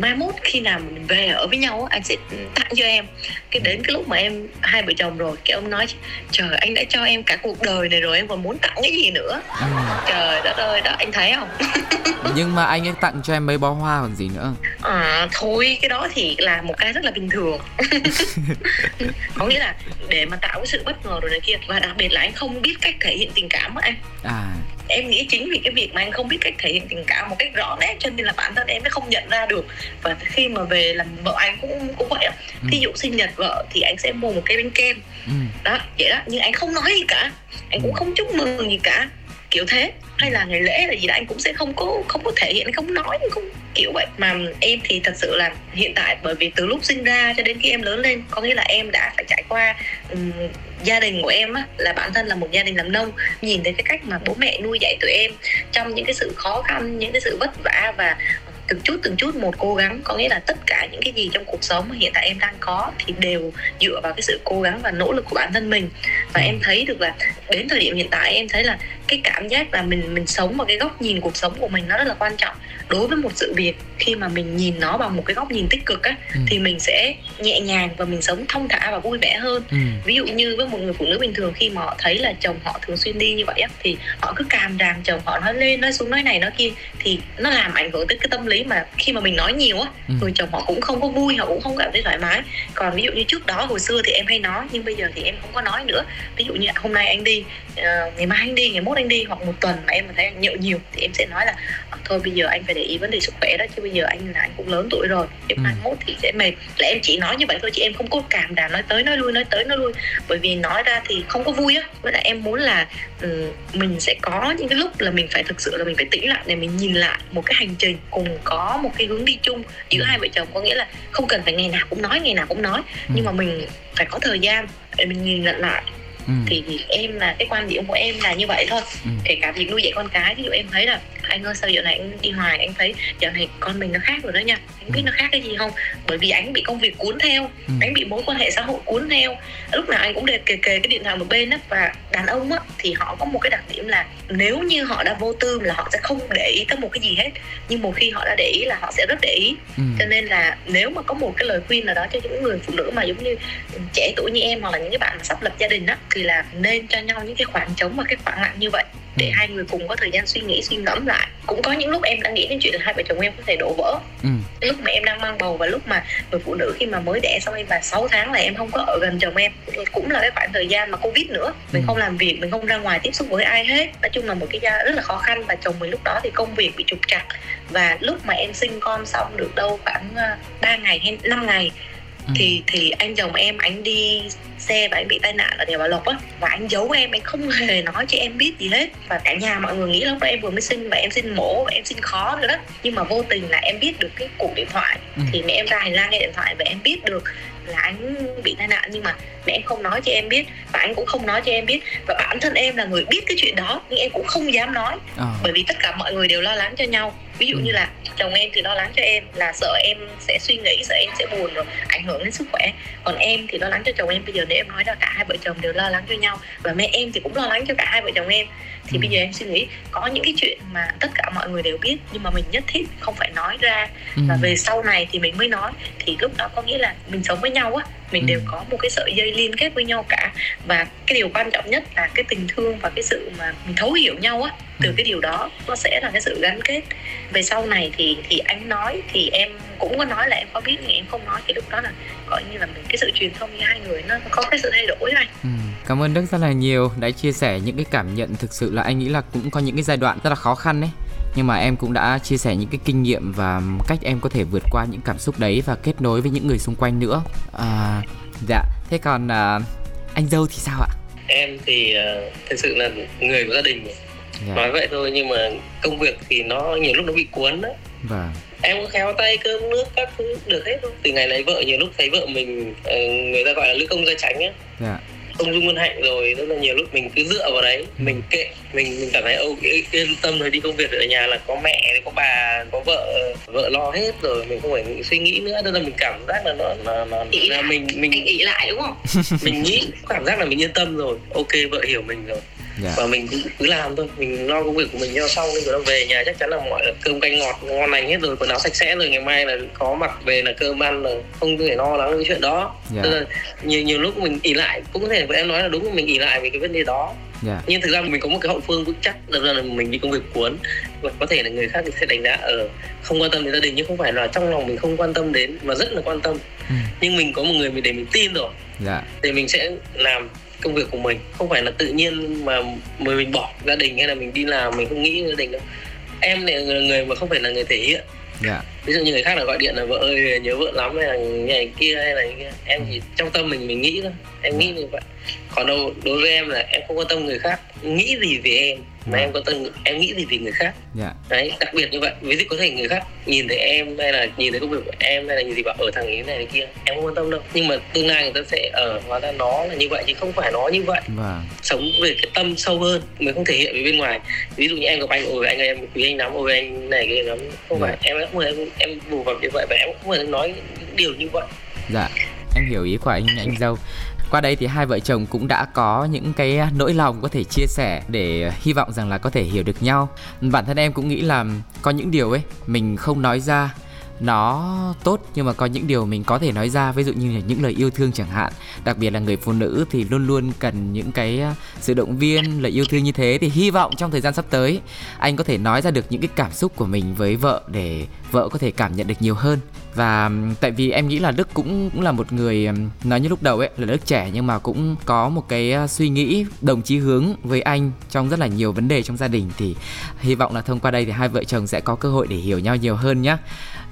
mai mốt khi nào mình về ở với nhau anh sẽ tặng cho em. Cái đến cái lúc mà em hai vợ chồng rồi cái ông nói trời anh đã cho em cả cuộc đời này rồi em còn muốn tặng cái gì nữa? Ừ. trời đất ơi đó anh thấy không? Nhưng mà anh ấy tặng cho em mấy bó hoa còn gì nữa à thôi cái đó thì là một cái rất là bình thường. Có nghĩa là để mà tạo cái sự bất ngờ rồi này kia và đặc biệt là anh không biết cách thể hiện tình cảm á anh à em nghĩ chính vì cái việc mà anh không biết cách thể hiện tình cảm một cách rõ nét cho nên là bản thân em mới không nhận ra được và khi mà về làm vợ anh cũng cũng vậy ừ. thí dụ sinh nhật vợ thì anh sẽ mua một cái bánh kem ừ. đó vậy đó nhưng anh không nói gì cả anh cũng ừ. không chúc mừng gì cả kiểu thế. Hay là ngày lễ là gì đó anh cũng sẽ không có không có thể hiện không nói không kiểu vậy. Mà em thì thật sự là hiện tại bởi vì từ lúc sinh ra cho đến khi em lớn lên có nghĩa là em đã phải trải qua um, gia đình của em á, là bản thân là một gia đình làm nông. Nhìn thấy cái cách mà bố mẹ nuôi dạy tụi em trong những cái sự khó khăn những cái sự vất vả và từng chút từng chút một cố gắng. Có nghĩa là tất cả những cái gì trong cuộc sống mà hiện tại em đang có thì đều dựa vào cái sự cố gắng và nỗ lực của bản thân mình. Và em thấy được là đến thời điểm hiện tại em thấy là cái cảm giác là mình mình sống vào cái góc nhìn cuộc sống của mình nó rất là quan trọng. Đối với một sự việc khi mà mình nhìn nó bằng một cái góc nhìn tích cực á ừ. thì mình sẽ nhẹ nhàng và mình sống thông thả và vui vẻ hơn. Ừ. ví dụ như với một người phụ nữ bình thường khi mà họ thấy là chồng họ thường xuyên đi như vậy á thì họ cứ càm ràm chồng họ nói lên nói xuống nói này nói kia thì nó làm ảnh hưởng tới cái tâm lý mà khi mà mình nói nhiều á ừ. người chồng họ cũng không có vui họ cũng không cảm thấy thoải mái. Còn ví dụ như trước đó hồi xưa thì em hay nói nhưng bây giờ thì em không có nói nữa. Ví dụ như hôm nay anh đi uh, ngày mai anh đi ngày mốt anh đi hoặc một tuần mà em thấy anh nhậu nhiều thì em sẽ nói là thôi bây giờ anh phải để ý vấn đề sức khỏe đó chứ bây giờ anh là anh cũng lớn tuổi rồi nếu ừ. mốt thì sẽ mệt. Là em chỉ nói như vậy thôi chứ em không có cảm đàm nói tới nói lui nói tới nói lui. Bởi vì nói ra thì không có vui á. Với lại em muốn là um, mình sẽ có những cái lúc là mình phải thực sự là mình phải tĩnh lại để mình nhìn lại một cái hành trình cùng có một cái hướng đi chung giữa ừ. hai vợ chồng có nghĩa là không cần phải ngày nào cũng nói ngày nào cũng nói ừ. nhưng mà mình phải có thời gian để mình nhìn nhận lại ừ. thì em là cái quan điểm của em là như vậy thôi ừ. kể cả việc nuôi dạy con cái ví dụ em thấy là anh ơi sao giờ này anh đi hoài anh thấy giờ này con mình nó khác rồi đó nha anh biết ừ. nó khác cái gì không bởi vì anh bị công việc cuốn theo ừ. anh bị mối quan hệ xã hội cuốn theo lúc nào anh cũng để kề kề cái điện thoại một bên á và đàn ông á thì họ có một cái đặc điểm là nếu như họ đã vô tư là họ sẽ không để ý tới một cái gì hết nhưng một khi họ đã để ý là họ sẽ rất để ý ừ. cho nên là nếu mà có một cái lời khuyên nào đó cho những người phụ nữ mà giống như trẻ tuổi như em hoặc là những cái bạn mà sắp lập gia đình á thì là nên cho nhau những cái khoảng trống và cái khoảng lặng như vậy để ừ. hai người cùng có thời gian suy nghĩ suy ngẫm lại cũng có những lúc em đã nghĩ đến chuyện là hai vợ chồng em có thể đổ vỡ ừ. lúc mà em đang mang bầu và lúc mà người phụ nữ khi mà mới đẻ xong em và 6 tháng là em không có ở gần chồng em cũng là cái khoảng thời gian mà covid nữa mình ừ. không làm việc mình không ra ngoài tiếp xúc với ai hết nói chung là một cái gia rất là khó khăn và chồng mình lúc đó thì công việc bị trục trặc và lúc mà em sinh con xong được đâu khoảng 3 ờ, ngày hay 5 ngày ừ. thì thì anh chồng em anh đi xe và anh bị tai nạn ở đèo bảo lộc á và anh giấu em anh không hề nói cho em biết gì hết. Và cả nhà mọi người nghĩ lúc đó em vừa mới sinh và em sinh mổ và em sinh khó rồi đó. Nhưng mà vô tình là em biết được cái cuộc điện thoại. Ừ. thì mẹ em ra hành lang nghe điện thoại và em biết được là anh bị tai nạn. Nhưng mà mẹ em không nói cho em biết và anh cũng không nói cho em biết. Và bản thân em là người biết cái chuyện đó nhưng em cũng không dám nói. À. bởi vì tất cả mọi người đều lo lắng cho nhau ví dụ ừ. như là chồng em thì lo lắng cho em là sợ em sẽ suy nghĩ sợ em sẽ buồn rồi ảnh hưởng đến sức khỏe còn em thì lo lắng cho chồng em bây giờ nếu em nói là cả hai vợ chồng đều lo lắng cho nhau và mẹ em thì cũng lo lắng cho cả hai vợ chồng em thì ừ. bây giờ em suy nghĩ có những cái chuyện mà tất cả mọi người đều biết nhưng mà mình nhất thiết không phải nói ra ừ. và về sau này thì mình mới nói thì lúc đó có nghĩa là mình sống với nhau á mình ừ. đều có một cái sợi dây liên kết với nhau cả và cái điều quan trọng nhất là cái tình thương và cái sự mà mình thấu hiểu nhau á từ ừ. cái điều đó nó sẽ là cái sự gắn kết về sau này thì thì anh nói thì em cũng có nói là em có biết nhưng em không nói thì lúc đó là gọi như là mình cái sự truyền thông với hai người nó có cái sự thay đổi này ừ. cảm ơn đức rất là nhiều đã chia sẻ những cái cảm nhận thực sự là anh nghĩ là cũng có những cái giai đoạn rất là khó khăn đấy nhưng mà em cũng đã chia sẻ những cái kinh nghiệm và cách em có thể vượt qua những cảm xúc đấy và kết nối với những người xung quanh nữa. À, dạ. Thế còn à, anh dâu thì sao ạ? Em thì uh, thực sự là người của gia đình. Dạ. nói vậy thôi nhưng mà công việc thì nó nhiều lúc nó bị cuốn đó vâng. Em có khéo tay cơm nước các thứ được hết thôi. Từ ngày lấy vợ nhiều lúc thấy vợ mình ờ, người ta gọi là lữ công gia tránh á. Dạ không dung vân hạnh rồi rất là nhiều lúc mình cứ dựa vào đấy ừ. mình kệ mình mình cảm thấy ô yên tâm rồi đi công việc ở nhà là có mẹ có bà có vợ vợ lo hết rồi mình không phải suy nghĩ nữa. Nên là mình cảm giác là nó nó, nó là mình mình nghĩ lại đúng không? mình nghĩ cảm giác là mình yên tâm rồi. Ok vợ hiểu mình rồi dạ. và mình cứ, cứ làm thôi mình lo công việc của mình cho xong rồi về nhà chắc chắn là mọi cơm canh ngọt ngon lành hết rồi quần áo sạch sẽ rồi ngày mai là có mặc về là cơm ăn là không thể lo lắng cái chuyện đó dạ. là nhiều nhiều lúc mình ỉ lại cũng có thể em nói là đúng là mình ỉ lại về cái vấn đề đó Yeah. Dạ. nhưng thực ra mình có một cái hậu phương vững chắc ra là mình đi công việc cuốn và có thể là người khác thì sẽ đánh giá ở không quan tâm đến gia đình nhưng không phải là trong lòng mình không quan tâm đến mà rất là quan tâm ừ. nhưng mình có một người mình để mình tin rồi yeah. Dạ. để mình sẽ làm công việc của mình. Không phải là tự nhiên mà mình bỏ gia đình hay là mình đi làm mình không nghĩ gia đình đâu. Em là người mà không phải là người thể hiện. Yeah. Dạ. ví dụ như người khác là gọi điện là vợ ơi nhớ vợ lắm hay là ngày kia hay là kia em chỉ trong tâm mình mình nghĩ thôi. Em nghĩ như vậy còn đâu đối với em là em không quan tâm người khác nghĩ gì về em mà em quan tâm em nghĩ gì về người khác. Yeah. đấy đặc biệt như vậy ví dụ có thể người khác nhìn thấy em hay là nhìn thấy công việc của em hay là nhìn gì bảo ở thằng ấy này, này kia em không quan tâm đâu. Nhưng mà tương lai người ta sẽ ở hóa ra nó là như vậy chứ không phải nó như vậy. Vâng. sống về cái tâm sâu hơn mình không thể hiện với bên ngoài. Ví dụ như em gặp anh ôi anh ơi em quý anh lắm ôi anh này kia lắm. Không yeah. phải em không em em bù vào như vậy và em không phải nói những điều như vậy. Dạ em hiểu ý của anh anh dâu qua đây thì hai vợ chồng cũng đã có những cái nỗi lòng có thể chia sẻ để hy vọng rằng là có thể hiểu được nhau. Bản thân em cũng nghĩ là có những điều ấy, mình không nói ra nó tốt, nhưng mà có những điều mình có thể nói ra, ví dụ như là những lời yêu thương chẳng hạn. Đặc biệt là người phụ nữ thì luôn luôn cần những cái ờ, sự động viên, lời yêu thương như thế. Thì hy vọng trong thời gian sắp tới, anh có thể nói ra được những cái cảm xúc của mình với vợ để vợ có thể cảm nhận được nhiều hơn. Và tại vì em nghĩ là Đức cũng cũng là một người nói như lúc đầu ấy, là Đức trẻ nhưng mà cũng có một cái ờ, suy nghĩ đồng chí hướng với anh trong rất là nhiều vấn đề trong gia đình. Thì hy vọng là thông qua đây thì hai vợ chồng sẽ có cơ hội để hiểu nhau nhiều hơn nhé.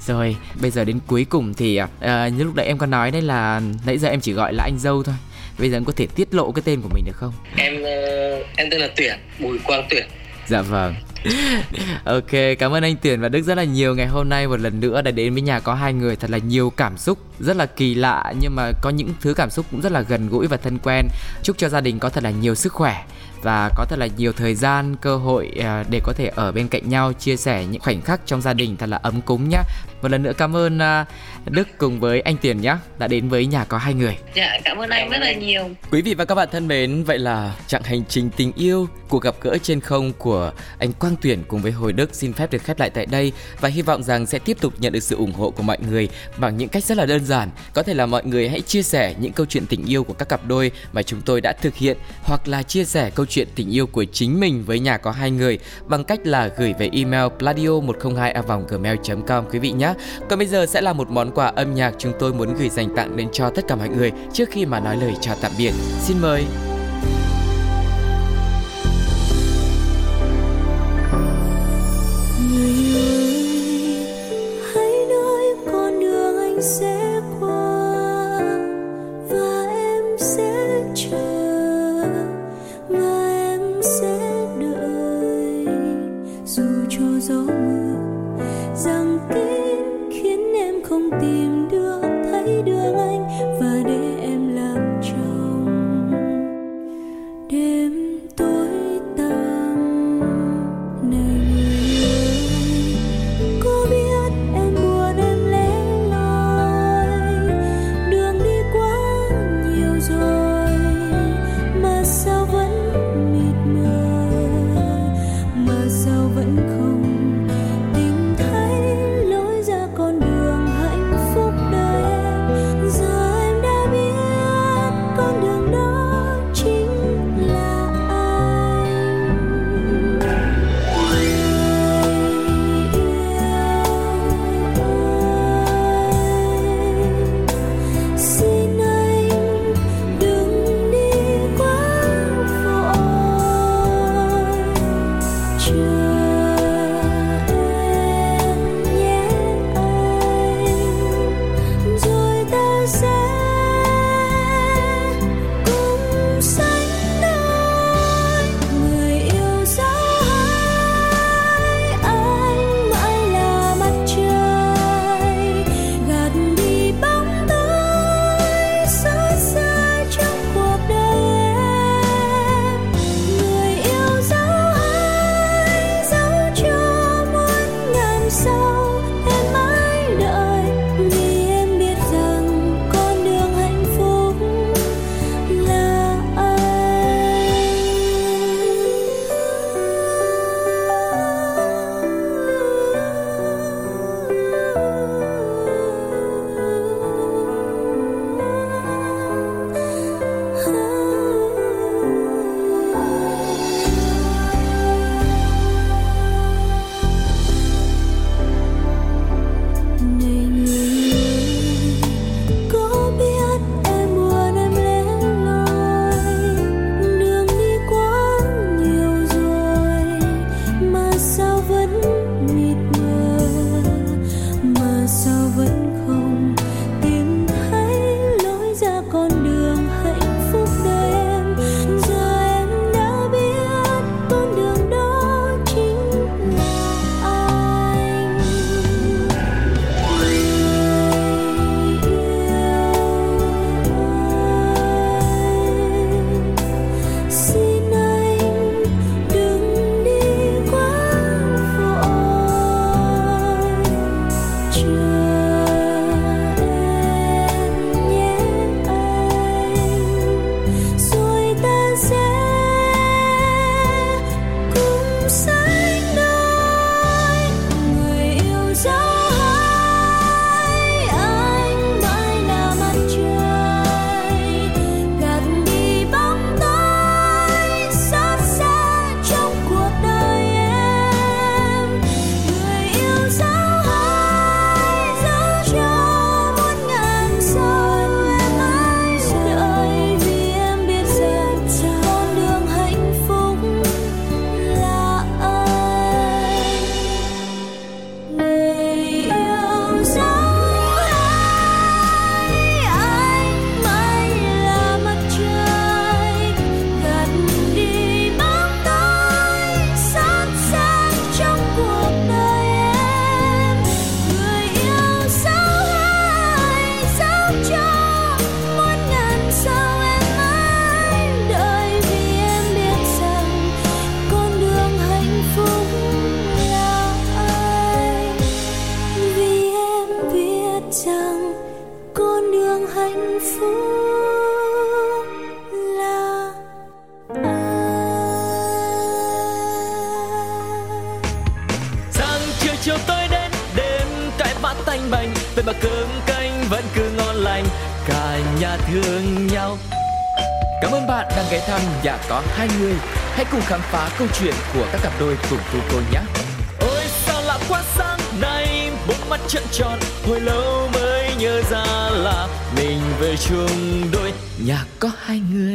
Rồi, bây giờ đến cuối cùng thì uh, như lúc nãy em có nói đấy là nãy giờ em chỉ gọi là anh dâu thôi. Bây giờ em có thể tiết lộ cái tên của mình được không? Em uh, em tên là Tuyển, Bùi Quang Tuyển. Dạ vâng. ok, cảm ơn anh Tuyển và Đức rất là nhiều ngày hôm nay một lần nữa đã đến với nhà có hai người thật là nhiều cảm xúc rất là kỳ lạ nhưng mà có những thứ cảm xúc cũng rất là gần gũi và thân quen. Chúc cho gia đình có thật là nhiều sức khỏe và có thật là nhiều thời gian cơ hội à, để có thể ở bên cạnh nhau chia sẻ những khoảnh khắc trong gia đình thật là ấm cúng nhé một lần nữa cảm ơn à, Đức cùng với anh Tiền nhé đã đến với nhà có hai người. Dạ cảm ơn anh rất là nhiều. Quý vị và các bạn thân mến, vậy là chặng hành trình tình yêu, cuộc gặp gỡ trên không của anh Quang Tuyển cùng với Hồi Đức xin phép được khép lại tại đây và hy vọng rằng sẽ tiếp tục nhận được sự ủng hộ của mọi người bằng những cách rất là đơn giản. Có thể là mọi người hãy chia sẻ những câu chuyện tình yêu của các cặp đôi mà chúng tôi đã thực hiện hoặc là chia sẻ câu chuyện tình yêu của chính mình với nhà có hai người bằng cách là gửi về email pladio 102 gmail com quý vị nhé. Còn bây giờ sẽ là một món quà âm nhạc chúng tôi muốn gửi dành tặng đến cho tất cả mọi người trước khi mà nói lời chào tạm biệt. Xin mời. night. Cùng khám phá câu chuyện của các cặp đôi cùng tu cô nhé. Ôi sao lạ quá sáng nay Bốn mắt trận tròn Hồi lâu mới nhớ ra là Mình về chung đôi. Nhà có hai người